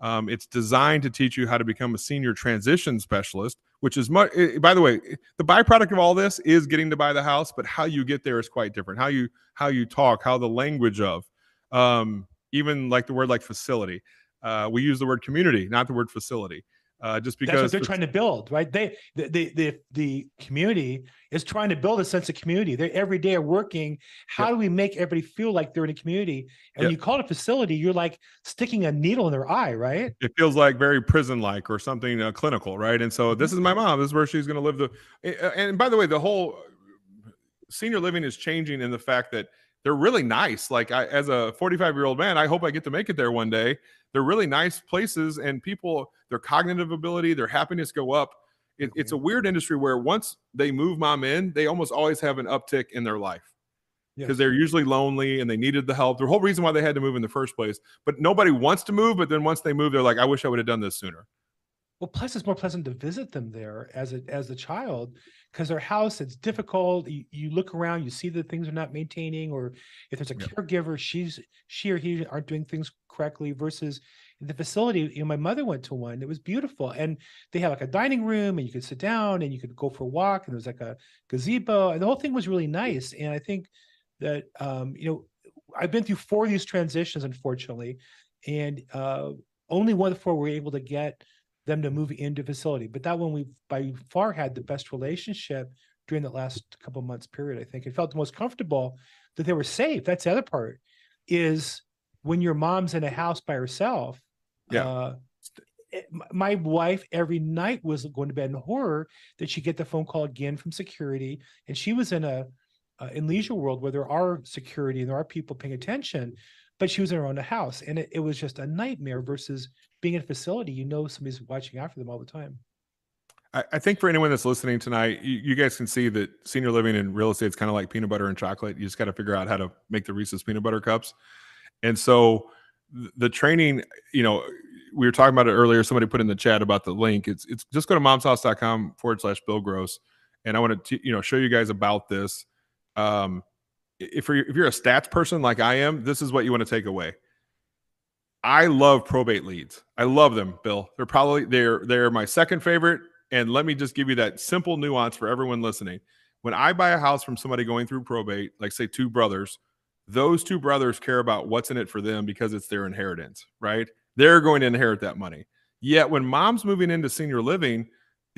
Um, it's designed to teach you how to become a senior transition specialist, which is much. By the way, the byproduct of all this is getting to buy the house, but how you get there is quite different. How you how you talk, how the language of, um, even like the word like facility. Uh, we use the word community, not the word facility. Uh, just That's because what they're trying to build, right? They, the, the, the, the community is trying to build a sense of community. They every day are working. How Yep. do we make everybody feel like they're in a community? And Yep. you call it a facility, you're like sticking a needle in their eye, right? it feels like very prison like or something uh, clinical right and so this is my mom this is where she's going to live the and by the way the whole senior living is changing in the fact that they're really nice like I, as a 45 year old man i hope i get to make it there one day they're really nice places and people their cognitive ability their happiness go up it, it's a mm-hmm. weird industry where once they move mom in they almost always have an uptick in their life because Yes. they're usually lonely and they needed the help. The whole reason why they had to move in the first place. But nobody wants to move. But then once they move, they're like, I wish I would have done this sooner. Well, plus it's more pleasant to visit them there as a as a child because their house it's difficult. You, you look around, you see that things are not maintaining, or if there's a caregiver, she's she or he aren't doing things correctly. Versus the facility, you know, my mother went to one. It was beautiful, and they had like a dining room, and you could sit down, and you could go for a walk, and there was like a gazebo, and the whole thing was really nice. And I think that um, you know, I've been through four of these transitions, unfortunately, and uh, only one of the four were able to get them to move into facility. But that one we by far had the best relationship during the last couple months period. I think it felt the most comfortable that they were safe. That's the other part is when your mom's in a house by herself. Yeah. Uh, my wife every night was going to bed in horror that she'd get the phone call again from security, and she was in a uh, in leisure world where there are security and there are people paying attention, but she was in her own house, and it, it was just a nightmare versus being in a facility. You know, somebody's watching after them all the time. I, I think for anyone that's listening tonight, you, you guys can see that senior living and real estate is kind of like peanut butter and chocolate. You just got to figure out how to make the Reese's peanut butter cups. And so the training, you know, we were talking about it earlier. Somebody put in the chat about the link. It's it's just go to momshouse.com forward slash Bill Gross. And I want to, you know, show you guys about this. Um, if you're if you're a stats person like I am, this is what you want to take away. I love probate leads. I love them, Bill. They're probably they're they're my second favorite. And let me just give you that simple nuance for everyone listening. When I buy a house from somebody going through probate, like say two brothers, those two brothers care about what's in it for them because it's their inheritance, right? They're going to inherit that money. Yet when mom's moving into senior living,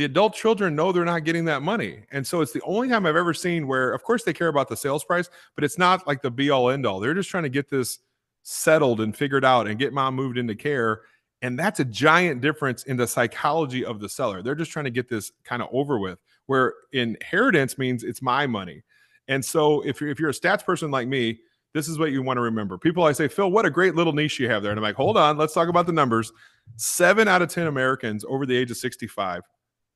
the adult children know they're not getting that money. And so it's the only time I've ever seen where, of course, they care about the sales price, but it's not like the be all end all. They're just trying to get this settled and figured out and get mom moved into care. And that's a giant difference in the psychology of the seller. They're just trying to get this kind of over with, where inheritance means it's my money. And so if you're, if you're a stats person like me, this is what you want to remember. People I say, Phil, what a great little niche you have there. And I'm like, hold on, let's talk about the numbers. Seven out of 10 Americans over the age of 65,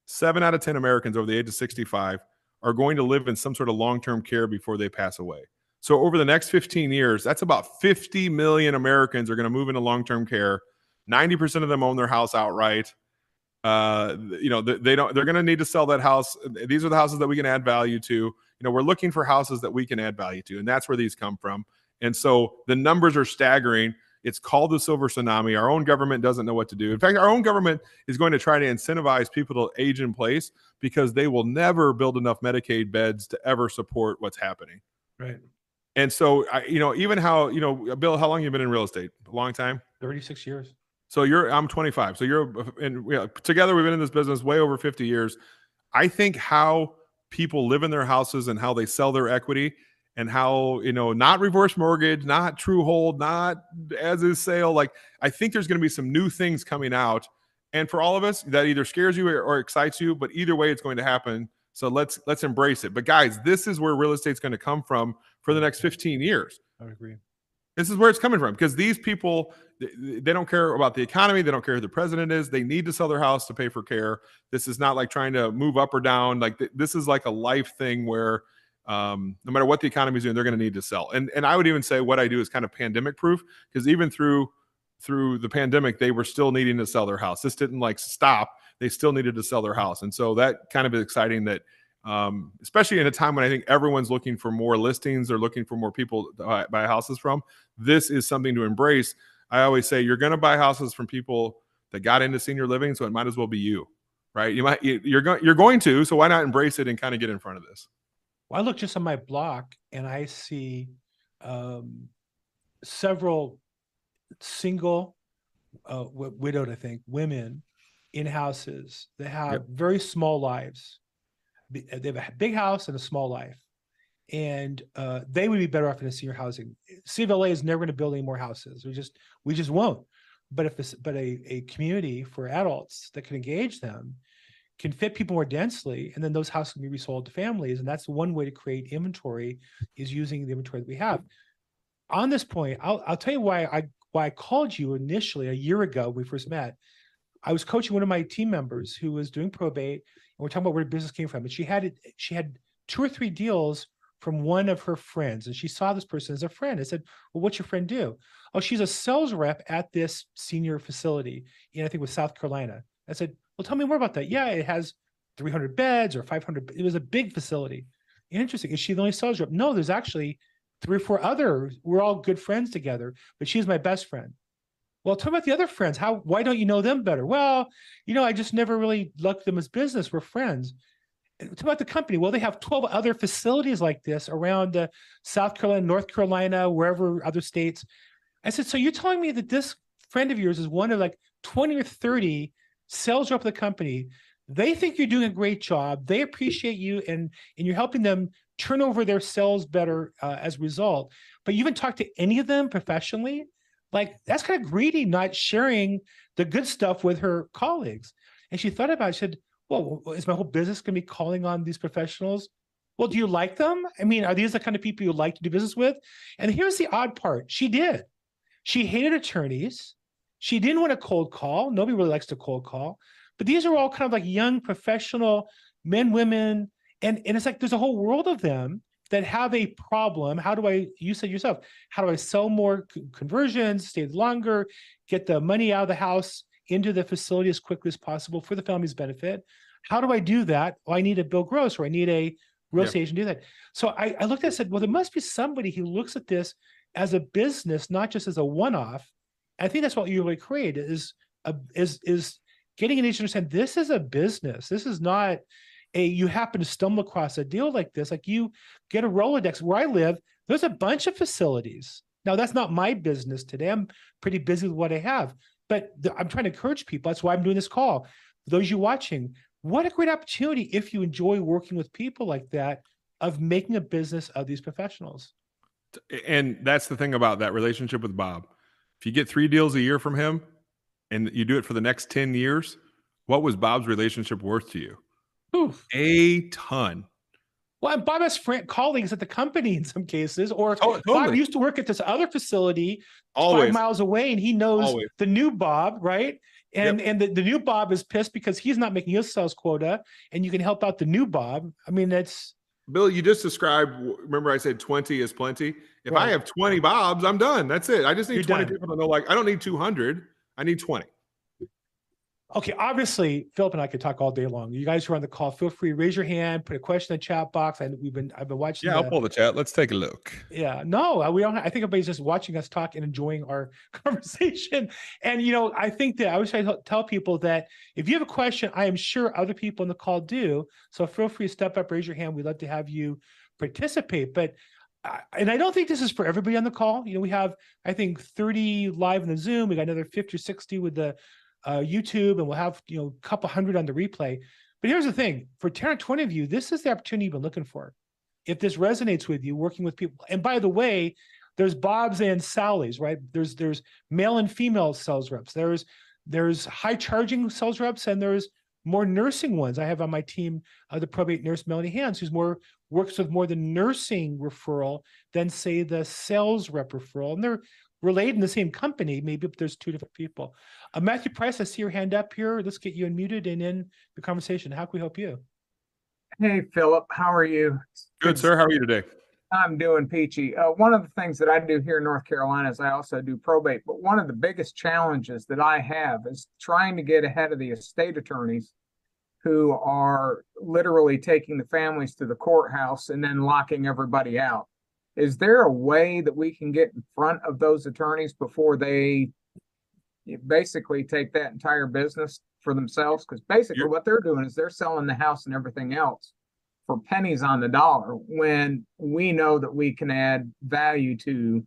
seven out of 10 Americans over the age of 65 are going to live in some sort of long term care before they pass away. So over the next 15 years, that's about 50 million Americans are going to move into long term care. 90% of them own their house outright. Uh, you know, they, don't, they're going to need to sell that house. These are the houses that we can add value to. You know, we're looking for houses that we can add value to, and that's where these come from. And so the numbers are staggering. It's called the silver tsunami. Our own government doesn't know what to do. In fact, our own government is going to try to incentivize people to age in place because they will never build enough Medicaid beds to ever support what's happening. Right. And so, I, you know, even how, you know, Bill, how long you been in real estate? A long time. 36 years. So you're, I'm 25. So you're, and you know, together we've been in this business way over 50 years. I think how people live in their houses and how they sell their equity and how, you know, not reverse mortgage, not true hold, not as is sale. Like, I think there's going to be some new things coming out. And for all of us, that either scares you or, or excites you, but either way, it's going to happen. So let's let's embrace it. But guys, this is where real estate's going to come from for the next 15 years. I agree. This is where it's coming from because these people they, don't care about the economy. They don't care who the president is. They need to sell their house to pay for care. This is not like trying to move up or down. Like th- this is like a life thing where um, no matter what the economy is doing, they're going to need to sell. And and I would even say what I do is kind of pandemic proof because even through through the pandemic, they were still needing to sell their house. This didn't like stop. They still needed to sell their house, and so that kind of is exciting. That um, especially in a time when I think everyone's looking for more listings, they're looking for more people to buy, buy houses from. This is something to embrace. I always say you're going to buy houses from people that got into senior living, so it might as well be you, right? You might you- you're going you're going to, so why not embrace it and kind of get in front of this? Well, I look just on my block and I see um, several single, uh, wi- widowed, I think, women in houses that have very small lives. Be- uh, They have a big house and a small life. And uh, they would be better off in a senior housing. City of LA is never going to build any more houses. We just, we just won't. But if it's, but a, a community for adults that can engage them can fit people more densely, and then those houses can be resold to families. And that's one way to create inventory is using the inventory that we have. On this point, I'll, I'll tell you why I, why I called you initially a year ago we first met. I was coaching one of my team members who was doing probate, and we're talking about where business came from. And she had it, she had two or three deals from one of her friends, and she saw this person as a friend. I said, "Well, what's your friend do?" Oh, she's a sales rep at this senior facility in I think it was South Carolina. I said, "Well, tell me more about that." Yeah, it has 300 beds or 500. It was a big facility. Interesting. Is she the only sales rep? No, there's actually three or four other. We're all good friends together, but she's my best friend. Well, tell me about the other friends. How? Why don't you know them better? Well, you know, I just never really looked them as business. We're friends. Me about the company. Well, they have 12 other facilities like this around uh, South Carolina, North Carolina, wherever other states. I said, so you're telling me that this friend of yours is one of like 20 or 30 sales rep of the company. They think you're doing a great job. They appreciate you and and you're helping them turn over their sales better uh, as a result. But you haven't talked to any of them professionally. Like that's kind of greedy, not sharing the good stuff with her colleagues. And she thought about it. She said, Well, is my whole business going to be calling on these professionals? Well, do you like them? I mean, are these the kind of people you like to do business with? And here's the odd part she did. She hated attorneys. She didn't want a cold call. Nobody really likes to cold call. But these are all kind of like young professional men, women. And, and it's like there's a whole world of them that have a problem. How do I, you said yourself, how do I sell more conversions, stay longer, get the money out of the house into the facility as quickly as possible for the family's benefit? How do I do that? Well, I need a Bill Gross or I need a real Yeah. estate agent to do that. So I, I looked at it and said, well, there must be somebody who looks at this as a business, not just as a one-off. I think that's what you really create is a is is getting an agent to understand this is a business. This is not a you happen to stumble across a deal like this. Like you get a Rolodex where I live, there's a bunch of facilities. Now that's not my business today. I'm pretty busy with what I have, but the- I'm trying to encourage people. That's why I'm doing this call. For those you watching, what a great opportunity if you enjoy working with people like that of making a business of these professionals. and that's the thing about that relationship with Bob. If you get three deals a year from him and you do it for the next 10 years, what was Bob's relationship worth to you? Oof. A ton. Well, and Bob has friend, colleagues at the company in some cases, or Oh, Bob used to work at this other facility Always. five miles away, and he knows Always. the new Bob, right? And and the, the new Bob is pissed because he's not making his sales quota, and you can help out the new Bob. I mean, that's Bill, you just described, remember I said 20 is plenty. If I have 20 Bobs, I'm done. That's it. I just need You're 20 done. people to know, like, I don't need 200. I need 20. Okay. Obviously, Phillip and I could talk all day long. You guys who are on the call, feel free to raise your hand, put a question in the chat box. And we've been I've been watching. Yeah, I'll pull the chat. Let's take a look. Yeah, no, uh, we don't. I think everybody's just watching us talk and enjoying our conversation. And you know, I think that I always try to tell people that if you have a question, I am sure other people in the call do. So feel free to step up, raise your hand. We'd love to have you participate. But and I don't think this is for everybody on the call. You know, we have I think 30 live in the Zoom. We got another 50 or 60 with the uh, YouTube, and we'll have you know a couple hundred on the replay. But here's the thing: for 10 or 20 of you, this is the opportunity you've been looking for. If this resonates with you working with people and by the way there's bobs and Sally's, right? There's there's male and female sales reps. There's there's high charging sales reps and there's more nursing ones. I have on my team uh, the probate nurse melanie hands who's more works with more the nursing referral than say the sales rep referral. And they're related in the same company maybe but there's two different people uh, matthew price i see your hand up here let's get you unmuted and in the conversation how can we help you Hey, Phillip, how are you? Good, sir. How are you today? I'm doing peachy. Uh, one of the things that I do here in North Carolina is I also do probate, but one of the biggest challenges that I have is trying to get ahead of the estate attorneys who are literally taking the families to the courthouse and then locking everybody out. Is there a way that we can get in front of those attorneys before they basically take that entire business for themselves? Because basically You're- what they're doing is they're selling the house and everything else for pennies on the dollar when we know that we can add value to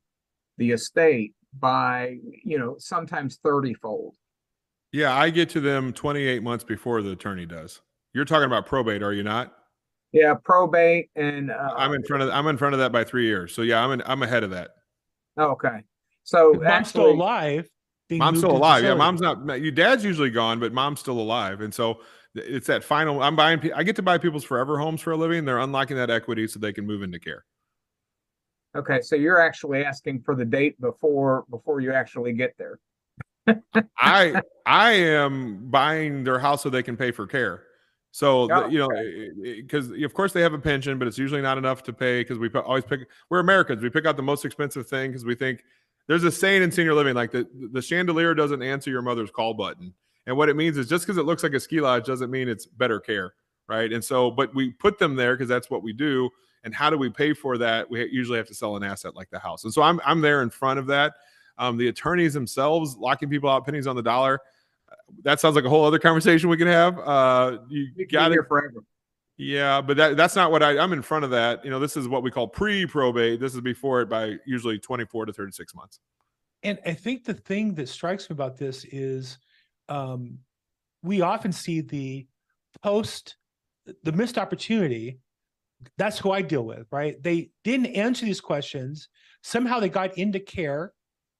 the estate by, you know, sometimes 30 fold. Yeah, I get to them 28 months before the attorney does. You're talking about probate, are you not? Yeah, probate and uh, I'm in front of I'm in front of that by three years. So yeah, I'm in, I'm ahead of that. okay. So If mom's still actually, alive. being Mom's moved still to alive. Yeah, facility. mom's not. Your dad's usually gone, but mom's still alive, and so th- it's that final. I'm buying. pe- I get to buy people's forever homes for a living. They're unlocking that equity so they can move into care. okay. So you're actually asking for the date before before you actually get there. I I am buying their house so they can pay for care. So the- Oh, you know, because of course they have a pension, but it's usually not enough to pay because we always pick. We're Americans. We pick out the most expensive thing because we think there's a saying in senior living like the the chandelier doesn't answer your mother's call button, and what it means is just because it looks like a ski lodge doesn't mean it's better care, right? And so, but we put them there because that's what we do. And how do we pay for that? We usually have to sell an asset like the house. And so I'm I'm there in front of that. Um, the attorneys themselves locking people out pennies on the dollar. That sounds like a whole other conversation we can have. Uh, you got here forever. Yeah, but that, that's not what I, I'm in front of that. You know, this is what we call pre-probate. This is before it by usually 24 to 36 months. And I think the thing that strikes me about this is um, we often see the post, the missed opportunity. That's who I deal with, right? They didn't answer these questions. Somehow they got into care.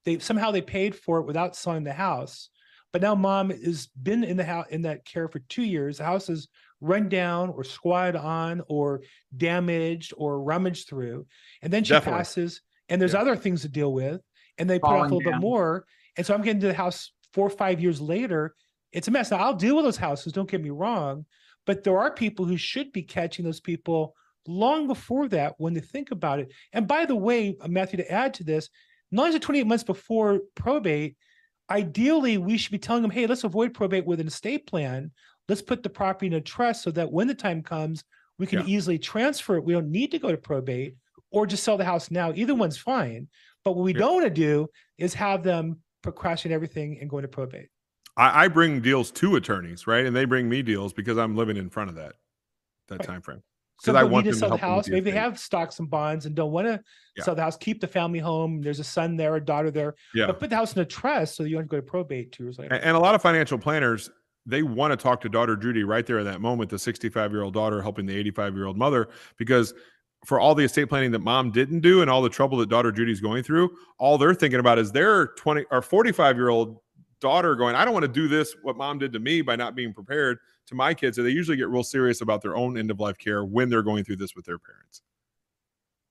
They somehow they paid for it without selling the house. But now mom has been in the house in that care for two years. The house is run down or squatted on or damaged or rummaged through. And then she Definitely. passes and there's Yeah. other things to deal with and they put off a little bit more. And so I'm getting to the house four or five years later. It's a mess. Now I'll deal with those houses, don't get me wrong, but there are people who should be catching those people long before that when they think about it. And by the way, Matthew, to add to this, not only is it 28 months before probate, ideally we should be telling them, hey, let's avoid probate with an estate plan. Let's put the property in a trust so that when the time comes, we can Yeah. easily transfer it. We don't need to go to probate or just sell the house now. Either one's fine. But what we Yeah. don't want to do is have them procrastinate everything and go into probate. I, I bring deals to attorneys, right? And they bring me deals because I'm living in front of that, that Right. time frame. Some I want to sell the house. Maybe they have stocks and bonds and don't want to Yeah. sell the house, keep the family home. There's a son there, a daughter there, Yeah. but put the house in a trust so you don't have to go to probate two years later. A- And a lot of financial planners, they want to talk to daughter Judy right there in that moment, the 65 year old daughter helping the 85 year old mother, because for all the estate planning that mom didn't do and all the trouble that daughter Judy's going through, all they're thinking about is their 20 or 45 year old daughter going, I don't want to do this, what mom did to me by not being prepared to my kids. So they usually get real serious about their own end of life care when they're going through this with their parents.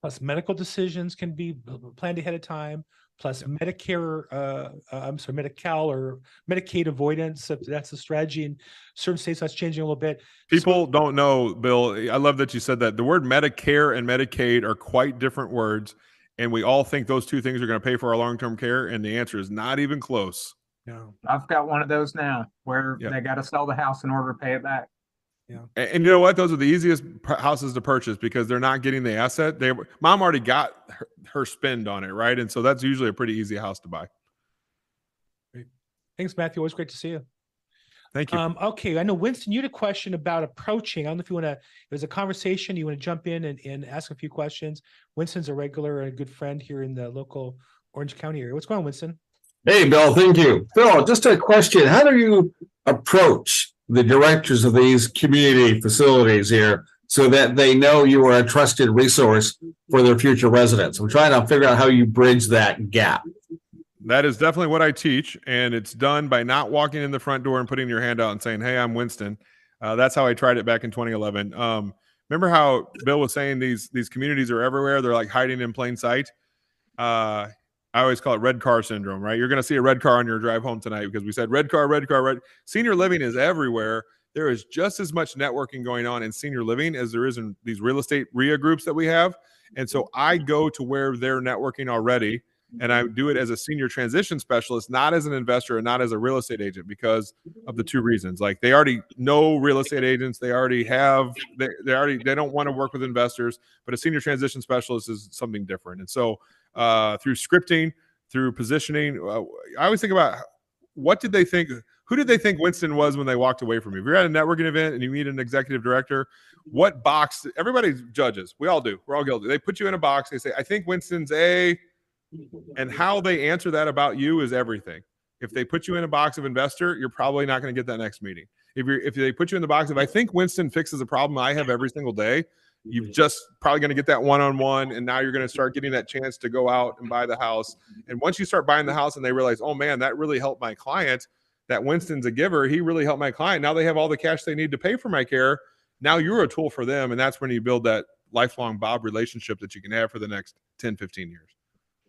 plus medical decisions can be planned ahead of time plus medicare uh, uh, i'm sorry medical or medicaid avoidance that's a strategy in certain states that's changing a little bit People don't know, Bill. I love that you said that. The word Medicare and Medicaid are quite different words. And we all think those two things are going to pay for our long term care. And the answer is not even close. No I've got one of those now where Yeah. they got to sell the house in order to pay it back. And, and you know what? Those are the easiest p- houses to purchase because they're not getting the asset. They mom already got her, her spend on it, right? And so that's usually a pretty easy house to buy. thanks matthew always great to see you Thank you. Um, okay, I know Winston, you had a question about approaching. I don't know if you want to, there's a conversation, you want to jump in and, and ask a few questions. Winston's a regular and a good friend here in the local Orange County area. What's going on, Winston? Hey, Bill, thank you. Bill, just a question. How do you approach the directors of these community facilities here so that they know you are a trusted resource for their future residents? I'm trying to figure out how you bridge that gap. That is definitely what I teach, and it's done by not walking in the front door and putting your hand out and saying, "Hey, I'm Winston." Uh, that's how I tried it back in 2011. Um, remember how Bill was saying these these communities are everywhere? They're like hiding in plain sight. Uh, I always call it red car syndrome, right? You're going to see a red car on your drive home tonight because we said red car, red car, red. Senior living is everywhere. There is just as much networking going on in senior living as there is in these real estate REIA groups that we have. And so I mm-hmm. go to where they're networking already and I do it as a senior transition specialist, not as an investor and not as a real estate agent because of the mm-hmm. two reasons. Like they already know real estate agents, they already have they, they already they don't want to work with investors, but a senior transition specialist is something different. And so uh, through scripting, through positioning, uh, I always think about what did they think who did they think Winston was when they walked away from you? If you're at a networking event and you meet an executive director, what box everybody judges. We all do. We're all guilty. They put you in a box. They say, I think Winston's a and how they answer that about you is everything If they put you in a box of investor, you're probably not going to get that next meeting. If you're if they put you in the box of I think Winston fixes a problem I have every single day, you've just probably going to get that one on one, and now you're going to start getting that chance to go out and buy the house. And once you start buying the house, and they realize, oh man, that really helped my client. That Winston's a giver. He really helped my client. Now they have all the cash they need to pay for my care. Now you're a tool for them, and that's when you build that lifelong Bob relationship that you can have for the next 10, 15 years.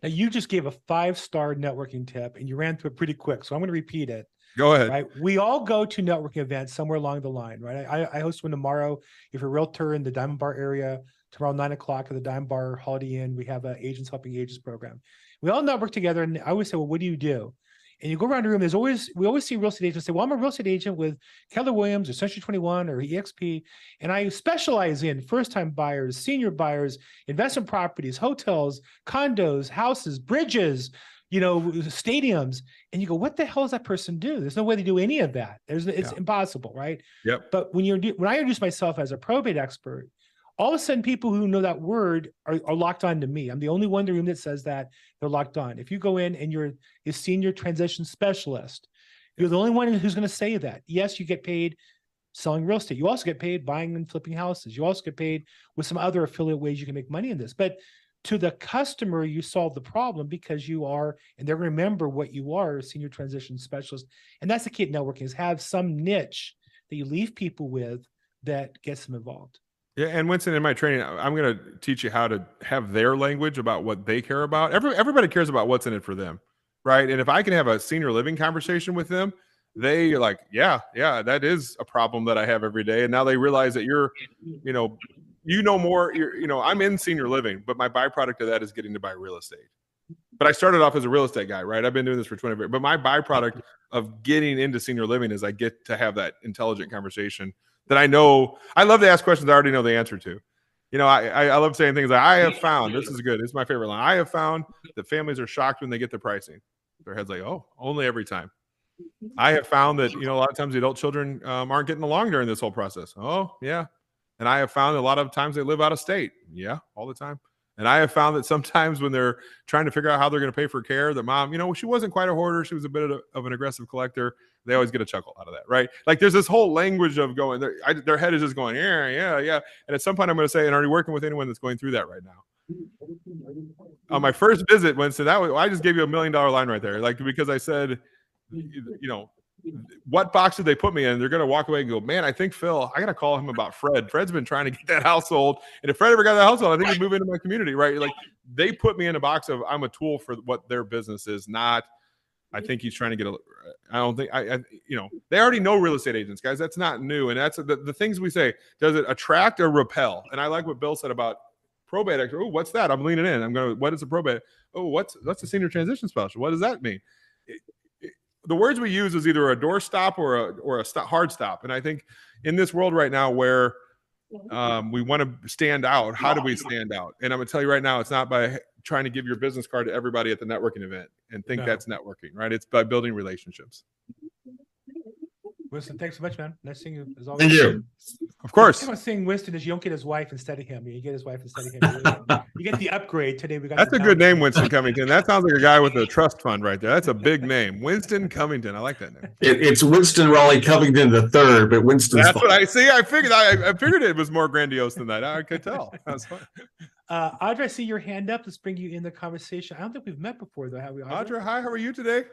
Now you just gave a five star networking tip and you ran through it pretty quick. So I'm going to repeat it. Go ahead. Right. We all go to networking events somewhere along the line, right? I, I host one tomorrow. If you're a realtor in the Diamond Bar area, tomorrow nine o'clock at the Diamond Bar Holiday Inn, we have a agents helping agents program. We all network together, and I always say, "Well, what do you do?" And you go around the room. There's always we always see real estate agents say, "Well, I'm a real estate agent with Keller Williams or Century 21 or EXP, and I specialize in first-time buyers, senior buyers, investment properties, hotels, condos, houses, bridges." you know, stadiums, and you go, what the hell does that person do? There's no way they do any of that. There's it's Yeah. impossible, right? Yep. But when you're when I introduce myself as a probate expert, all of a sudden people who know that word are, are locked on to me. I'm the only one in the room that says that they're locked on. If you go in and you're a senior transition specialist, you're the only one who's going to say that. Yes, you get paid selling real estate. You also get paid buying and flipping houses. You also get paid with some other affiliate ways you can make money in this. But to the customer, you solve the problem because you are, and they're going to remember what you are, a senior transition specialist. And that's the key at networking is have some niche that you leave people with that gets them involved. Yeah, and Winston, in my training, I'm going to teach you how to have their language about what they care about. Every everybody cares about what's in it for them, right? And if I can have a senior living conversation with them, they are like, yeah, yeah, that is a problem that I have every day. And now they realize that you're, you know, you know more. You're, you know, I'm in senior living, but my byproduct of that is getting to buy real estate. But I started off as a real estate guy, right? I've been doing this for 20 years. But my byproduct of getting into senior living is I get to have that intelligent conversation that I know. I love to ask questions I already know the answer to. You know, I I, love saying things like I have found. This is good. This is my favorite line. I have found that families are shocked when they get the pricing. Their heads like, oh, only every time. I have found that you know a lot of times the adult children um, aren't getting along during this whole process. Oh yeah, and I have found a lot of times they live out of state. Yeah, all the time. And I have found that sometimes when they're trying to figure out how they're going to pay for care, the mom, you know, she wasn't quite a hoarder. She was a bit of, of an aggressive collector. They always get a chuckle out of that, right? Like there's this whole language of going, their, I, their head is just going, yeah, yeah, yeah. And at some point, I'm going to say, and are you working with anyone that's going through that right now? On my first visit, Winston, that was, I just gave you a million dollar line right there, like because I said, you know, what box did they put me in? They're going to walk away and go, man, I think Phil, I got to call him about Fred. Fred's been trying to get that household. And if Fred ever got that household, I think he'd move into my community, right? Like they put me in a box of I'm a tool for what their business is, not I think he's trying to get a. I don't think I, I, you know, they already know real estate agents, guys. That's not new, and that's the, the things we say. Does it attract or repel? And I like what Bill said about probate. Oh, what's that? I'm leaning in. I'm going. to What is a probate? Oh, what's what's a senior transition special? What does that mean? The words we use is either a doorstop or a or a stop, hard stop. And I think in this world right now where um, we want to stand out, how do we stand out? And I'm gonna tell you right now, it's not by trying to give your business card to everybody at the networking event and think No. that's networking, right? It's by building relationships. Winston, thanks so much, man. Nice seeing you as always. Thank you. Of course. I'm seeing Winston is you don't get his wife instead of him. You get his wife instead of him. You get the upgrade today. We got That's a good name, Winston Cummington. That sounds like a guy with a trust fund right there. That's a big name. Winston Cummington. I like that name. It, it's Winston Raleigh Covington the third, but Winston. That's what. I see. I figured I, I figured it was more grandiose than that. I could tell. That's fine. Uh, Audra, I see your hand up. Let's bring you in the conversation. I don't think we've met before, though, have we? Audra, hi, how are you today?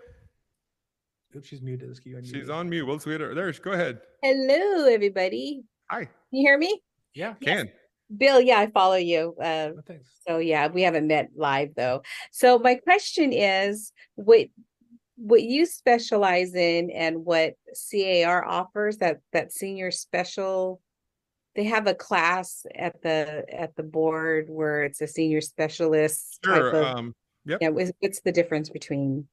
Oops, she's muted. Let's keep She's on mute. Let's get her. There, go ahead. Hello, everybody. Hi. Can you hear me? Yeah. Can. Bill, yeah, I follow you. Uh, Oh, thanks. so yeah, we haven't met live though. So my question is what what you specialize in and what CAR offers that that senior special they have a class at the at the board where it's a senior specialist type Sure. of Um, yep. yeah, what's, what's the difference between that?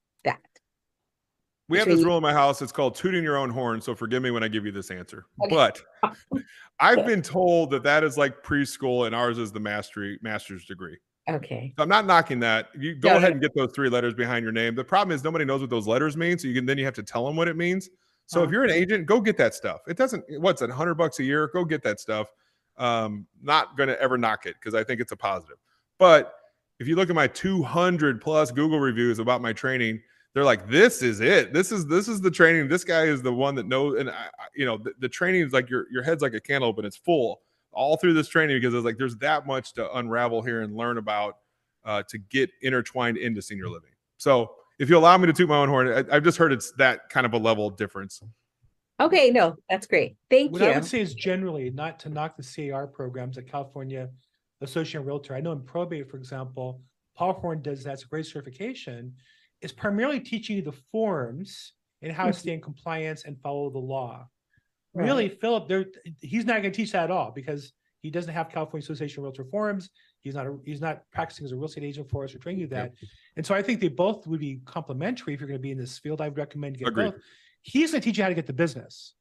We have this rule in my house. It's called tooting your own horn. So forgive me when I give you this answer. Okay. But I've been told that that is like preschool and ours is the mastery master's degree. Okay. So I'm not knocking that. You go No, ahead no. and get those three letters behind your name. The problem is nobody knows what those letters mean. So you can then you have to tell them what it means. So if Uh-huh. you're an agent, go get that stuff. It doesn't. What's it? Hundred bucks a year? Go get that stuff. Um, not going to ever knock it because I think it's a positive. But if you look at my 200 plus Google reviews about my training, they're like, "This is it. This is this is the training. This guy is the one that knows." And I, I- you know, the, the training is like your your head's like a cantaloupe, and it's full all through this training because it's like there's that much to unravel here and learn about uh, to get intertwined into senior living. So, if you allow me to toot my own horn, I, I've just heard it's that kind of a level of difference. Okay, no, that's great. Thank What I would say is generally not to knock the CAR programs at California Association of Realtor. I know in probate, for example, Paul Horn does that's a great certification. It's primarily teaching you the forms and how to Mhm. stay in compliance and follow the law. Really, Phillip, there he's not going to teach that at all because he doesn't have California Association of Realtor forms. He's not a, he's not practicing as a real estate agent for us or training you that. And so I think they both would be complementary if you're going to be in this field. I'd recommend you get Agreed. both. He's going to teach you how to get the business.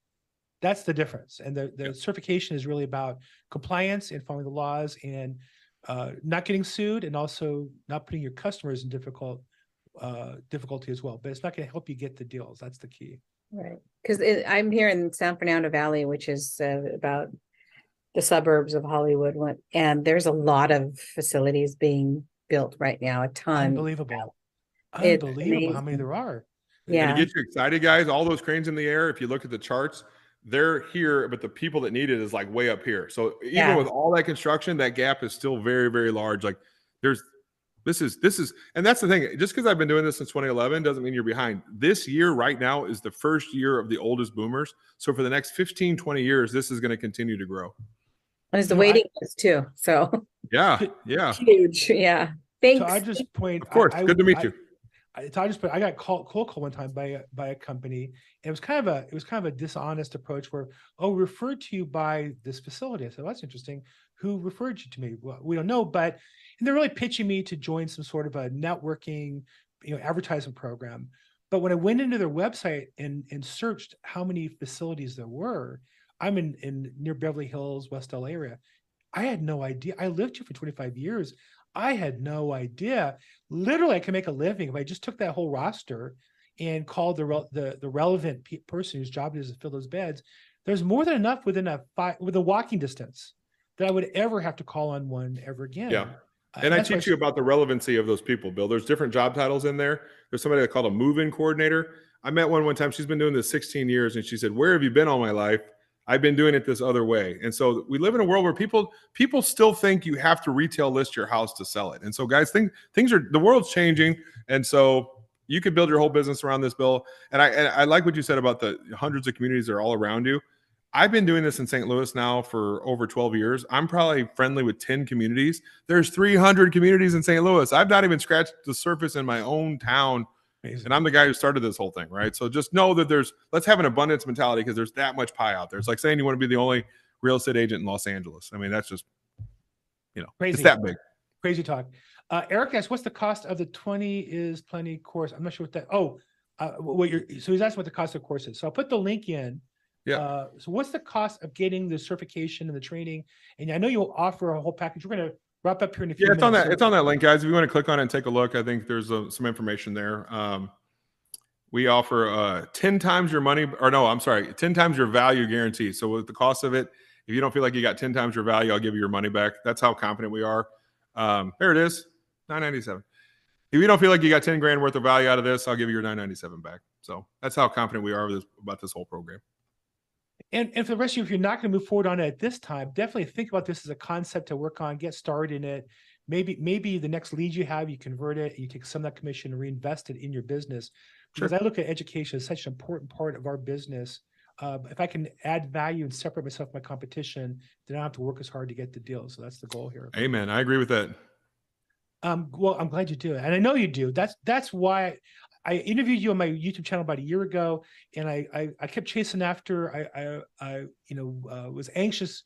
That's the difference. And the, the certification is really about compliance and following the laws and uh, not getting sued and also not putting your customers in difficult uh, difficulty as well. But it's not going to help you get the deals. That's the key. Right, because I'm here in San Fernando Valley, which is uh, about the suburbs of Hollywood, and there's a lot of facilities being built right now, a ton. Unbelievable. It's Unbelievable how many there are. And Yeah, to get you excited, guys, all those cranes in the air, if you look at the charts, they're here, but the people that need it is like way up here. So even Yeah. with all that construction, that gap is still very, very large. Like there's this is this is and that's the thing. Just because I've been doing this since 2011 doesn't mean you're behind. This year right now is the first year of the oldest boomers. So for the next 15, 20 years, this is going to continue to grow. And there's the You I- waiting list too, so Yeah, yeah. huge, yeah. Thanks. So I just point. Of course. I- Good to meet I- you. I, so I just put, I got called cold call one time by a, by a company. And it was kind of a, it was kind of a dishonest approach where, oh, referred to you by this facility. I said, well, that's interesting. Who referred you to me? Well, we don't know, but, and they're really pitching me to join some sort of a networking, you know, advertising program. But when I went into their website and, and searched how many facilities there were, I'm in, in near Beverly Hills, West LA area. I had no idea. I lived here for 25 years. I had no idea. Literally, I could make a living if I just took that whole roster and called the the the relevant pe- person whose job it is to fill those beds. There's more than enough within a five with a walking distance that I would ever have to call on one ever again. Yeah. Uh, And I teach you about the relevancy of those people, Bill. There's different job titles in there. There's somebody that called a move-in coordinator. I met one one time. She's been doing this 16 years, and she said, "Where have you been all my life? I've been doing it this other way." And so we live in a world where people people still think you have to retail list your house to sell it. And so, guys, things things are the world's changing, and so you could build your whole business around this, Bill. And I and I like what you said about the hundreds of communities that are all around you. I've been doing this in St. Louis now for over 12 years. I'm probably friendly with 10 communities. There's 300 communities in St. Louis. I've not even scratched the surface in my own town, amazing. and I'm the guy who started this whole thing, right? So just know that there's let's have an abundance mentality because there's that much pie out there. It's like saying you want to be the only real estate agent in Los Angeles. I mean, that's just you know, Crazy. it's that big. crazy talk. Uh, Eric asks, what's the cost of the 20 is plenty course? I'm not sure what that, oh, uh, what you're, so he's asking what the cost of the course is. So I'll put the link in. Yeah. Uh, so what's the cost of getting the certification and the training? And I know you'll offer a whole package. We're going to wrap up here in a few Yeah, it's on that. It's on that link, guys. If you want to click on it and take a look, I think there's uh, some information there. Um, we offer uh, 10 times your money, or no, I'm sorry, 10 times your value guarantee. So with the cost of it, if you don't feel like you got 10 times your value, I'll give you your money back. That's how confident we are. Um, there it is, 997. If you don't feel like you got 10 grand worth of value out of this, I'll give you your 997 back. So that's how confident we are with this, about this whole program. And, and for the rest of you, if you're not going to move forward on it at this time, definitely think about this as a concept to work on, get started in it. Maybe, maybe the next lead you have, you convert it, you take some of that commission and reinvest it in your business. Sure. Because I look at education as such an important part of our business. Uh, if I can add value and separate myself from my competition, then I don't have to work as hard to get the deal. So that's the goal here. Amen. I agree with that. Um, well, I'm glad you do, and I know you do. That's that's why I interviewed you on my YouTube channel about a year ago, and I I, I kept chasing after. I I, I you know uh, was anxious.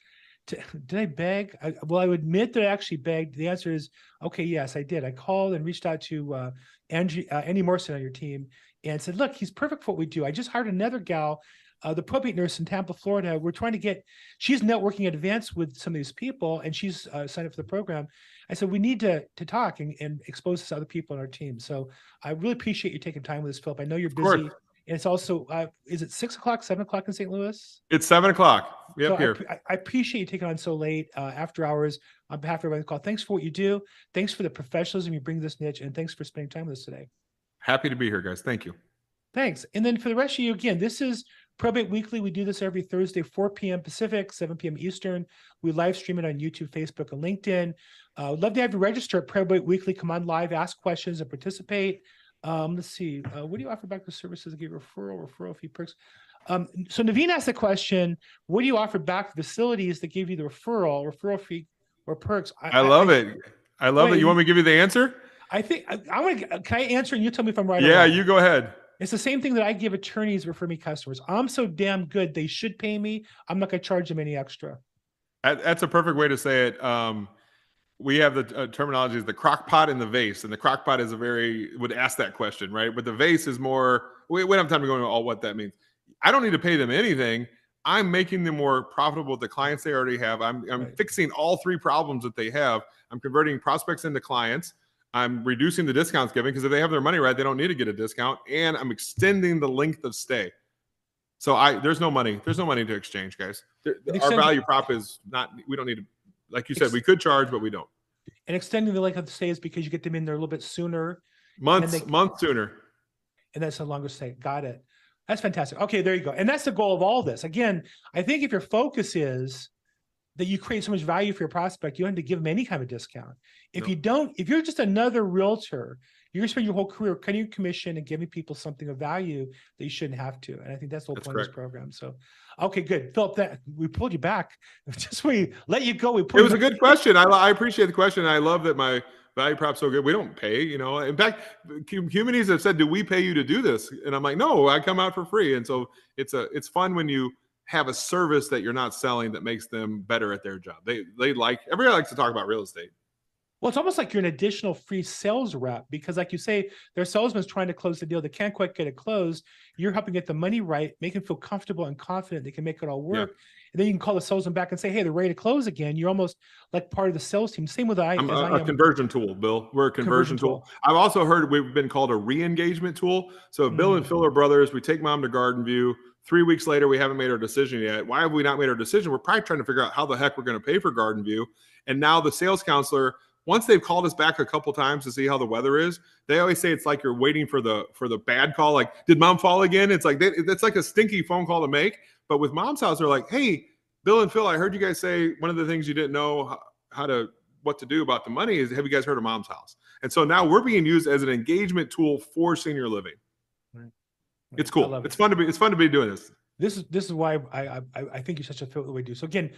To, did I beg? I, well, I would admit that I actually begged. The answer is okay. Yes, I did. I called and reached out to uh, uh, Andy Morrison on your team and said, "Look, he's perfect for what we do. I just hired another gal." Uh, the probate nurse in Tampa, Florida. We're trying to get. She's networking in advance with some of these people, and she's uh, signed up for the program. I said we need to to talk and, and expose this to other people on our team. So I really appreciate you taking time with us, Phillip. I know you're Of course. busy, and it's also uh, is it six o'clock, seven o'clock in St. Louis? It's seven o'clock. So Yep, I, here. I, I appreciate you taking on so late uh, after hours on behalf of everybody on the call. Thanks for what you do. Thanks for the professionalism you bring to this niche, and thanks for spending time with us today. Happy to be here, guys. Thank you. Thanks. And then for the rest of you, again, this is Probate Weekly. We do this every Thursday, 4 p.m. Pacific, 7 p.m. Eastern. We live stream it on YouTube, Facebook, and LinkedIn. Uh, would love to have you register at Probate Weekly. Come on live, ask questions, and participate. Um, let's see. Uh, what do you offer back to services that give referral, referral fee perks? Um, so Naveen asked the question, what do you offer back to facilities that give you the referral, referral fee, or perks? I love it. I love Wait, it. You want me to give you the answer? I think I, I want to. Can I answer and you tell me if I'm right? Yeah, you go ahead. It's the same thing that I give attorneys refer me customers. I'm so damn good, they should pay me. I'm not going to charge them any extra. That's a perfect way to say it. Um, we have the uh, terminology is the crock pot and the vase, and the crock pot is a very would ask that question, right? But the vase is more. We, we don't have time to go into all what that means. I don't need to pay them anything. I'm making them more profitable with the clients they already have. I'm I'm Right. fixing all three problems that they have. I'm converting prospects into clients. I'm reducing the discounts given because if they have their money right, they don't need to get a discount, and I'm extending the length of stay. So I there's no money. There's no money to exchange, guys. There- our value prop is not. We don't need to. Like you said, we could charge, but we don't. And extending the length of the stay is because you get them in there a little bit sooner, Months, they- months sooner. and that's a longer stay. Got it. That's fantastic. Okay, there you go. And that's the goal of all this. Again, I think if your focus is that you create so much value for your prospect, you don't have to give them any kind of discount. If No. you don't, if you're just another realtor, you're gonna spend your whole career cutting your commission and giving people something of value that you shouldn't have to. And I think that's the whole That's point of this program. So, okay, good. Phillip, that we pulled you back. Just we let you go. We It was a good question. I, I appreciate the question. I love that my value prop's so good. We don't pay, you know. In fact, hu- humanities have said, "Do we pay you to do this?" And I'm like, "No, I come out for free." And so it's a it's fun when you have a service that you're not selling that makes them better at their job. They they like everybody likes to talk about real estate. Well, it's almost like you're an additional free sales rep because, like you say, their salesman's trying to close the deal. They can't quite get it closed. You're helping get the money right, make them feel comfortable and confident they can make it all Yeah. work. And then you can call the salesman back and say, "Hey, they're ready to close again." You're almost like part of the sales team. Same with I. I'm a, I a conversion tool, Bill. We're a conversion, Conversion tool. tool. I've also heard we've been called a re-engagement tool. So if Bill Mm. and Phil are brothers, we take mom to Garden View. Three weeks later, we haven't made our decision yet. Why have we not made our decision? We're probably trying to figure out how the heck we're going to pay for Garden View. And now the sales counselor, once they've called us back a couple times to see how the weather is, they always say it's like you're waiting for the for the bad call. Like, did mom fall again? It's like they, it's like a stinky phone call to make. But with mom's house, they're like, hey, Bill and Phil, I heard you guys say one of the things you didn't know how to what to do about the money is have you guys heard of mom's house? And so now we're being used as an engagement tool for senior living. It's cool. love It's it. fun to be it's fun to be doing this. This is this is why I I I, I think you're such a the way you do. So again,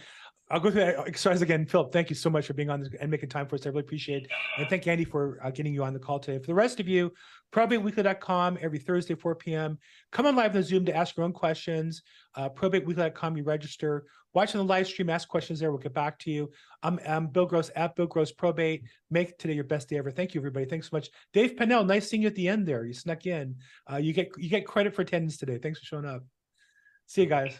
I'll go through that exercise again. Phillip, thank you so much for being on this and making time for us. I really appreciate it. And thank Andy for uh, getting you on the call today. For the rest of you, probateweekly.com every Thursday, 4 p.m. Come on live on Zoom to ask your own questions. Uh, probateweekly.com, you register. Watch on the live stream, ask questions there. We'll get back to you. I'm, I'm Bill Gross at Bill Gross Probate. Make today your best day ever. Thank you, everybody. Thanks so much. Dave Pennell, nice seeing you at the end there. You snuck in. Uh, you get you get credit for attendance today. Thanks for showing up. See you guys.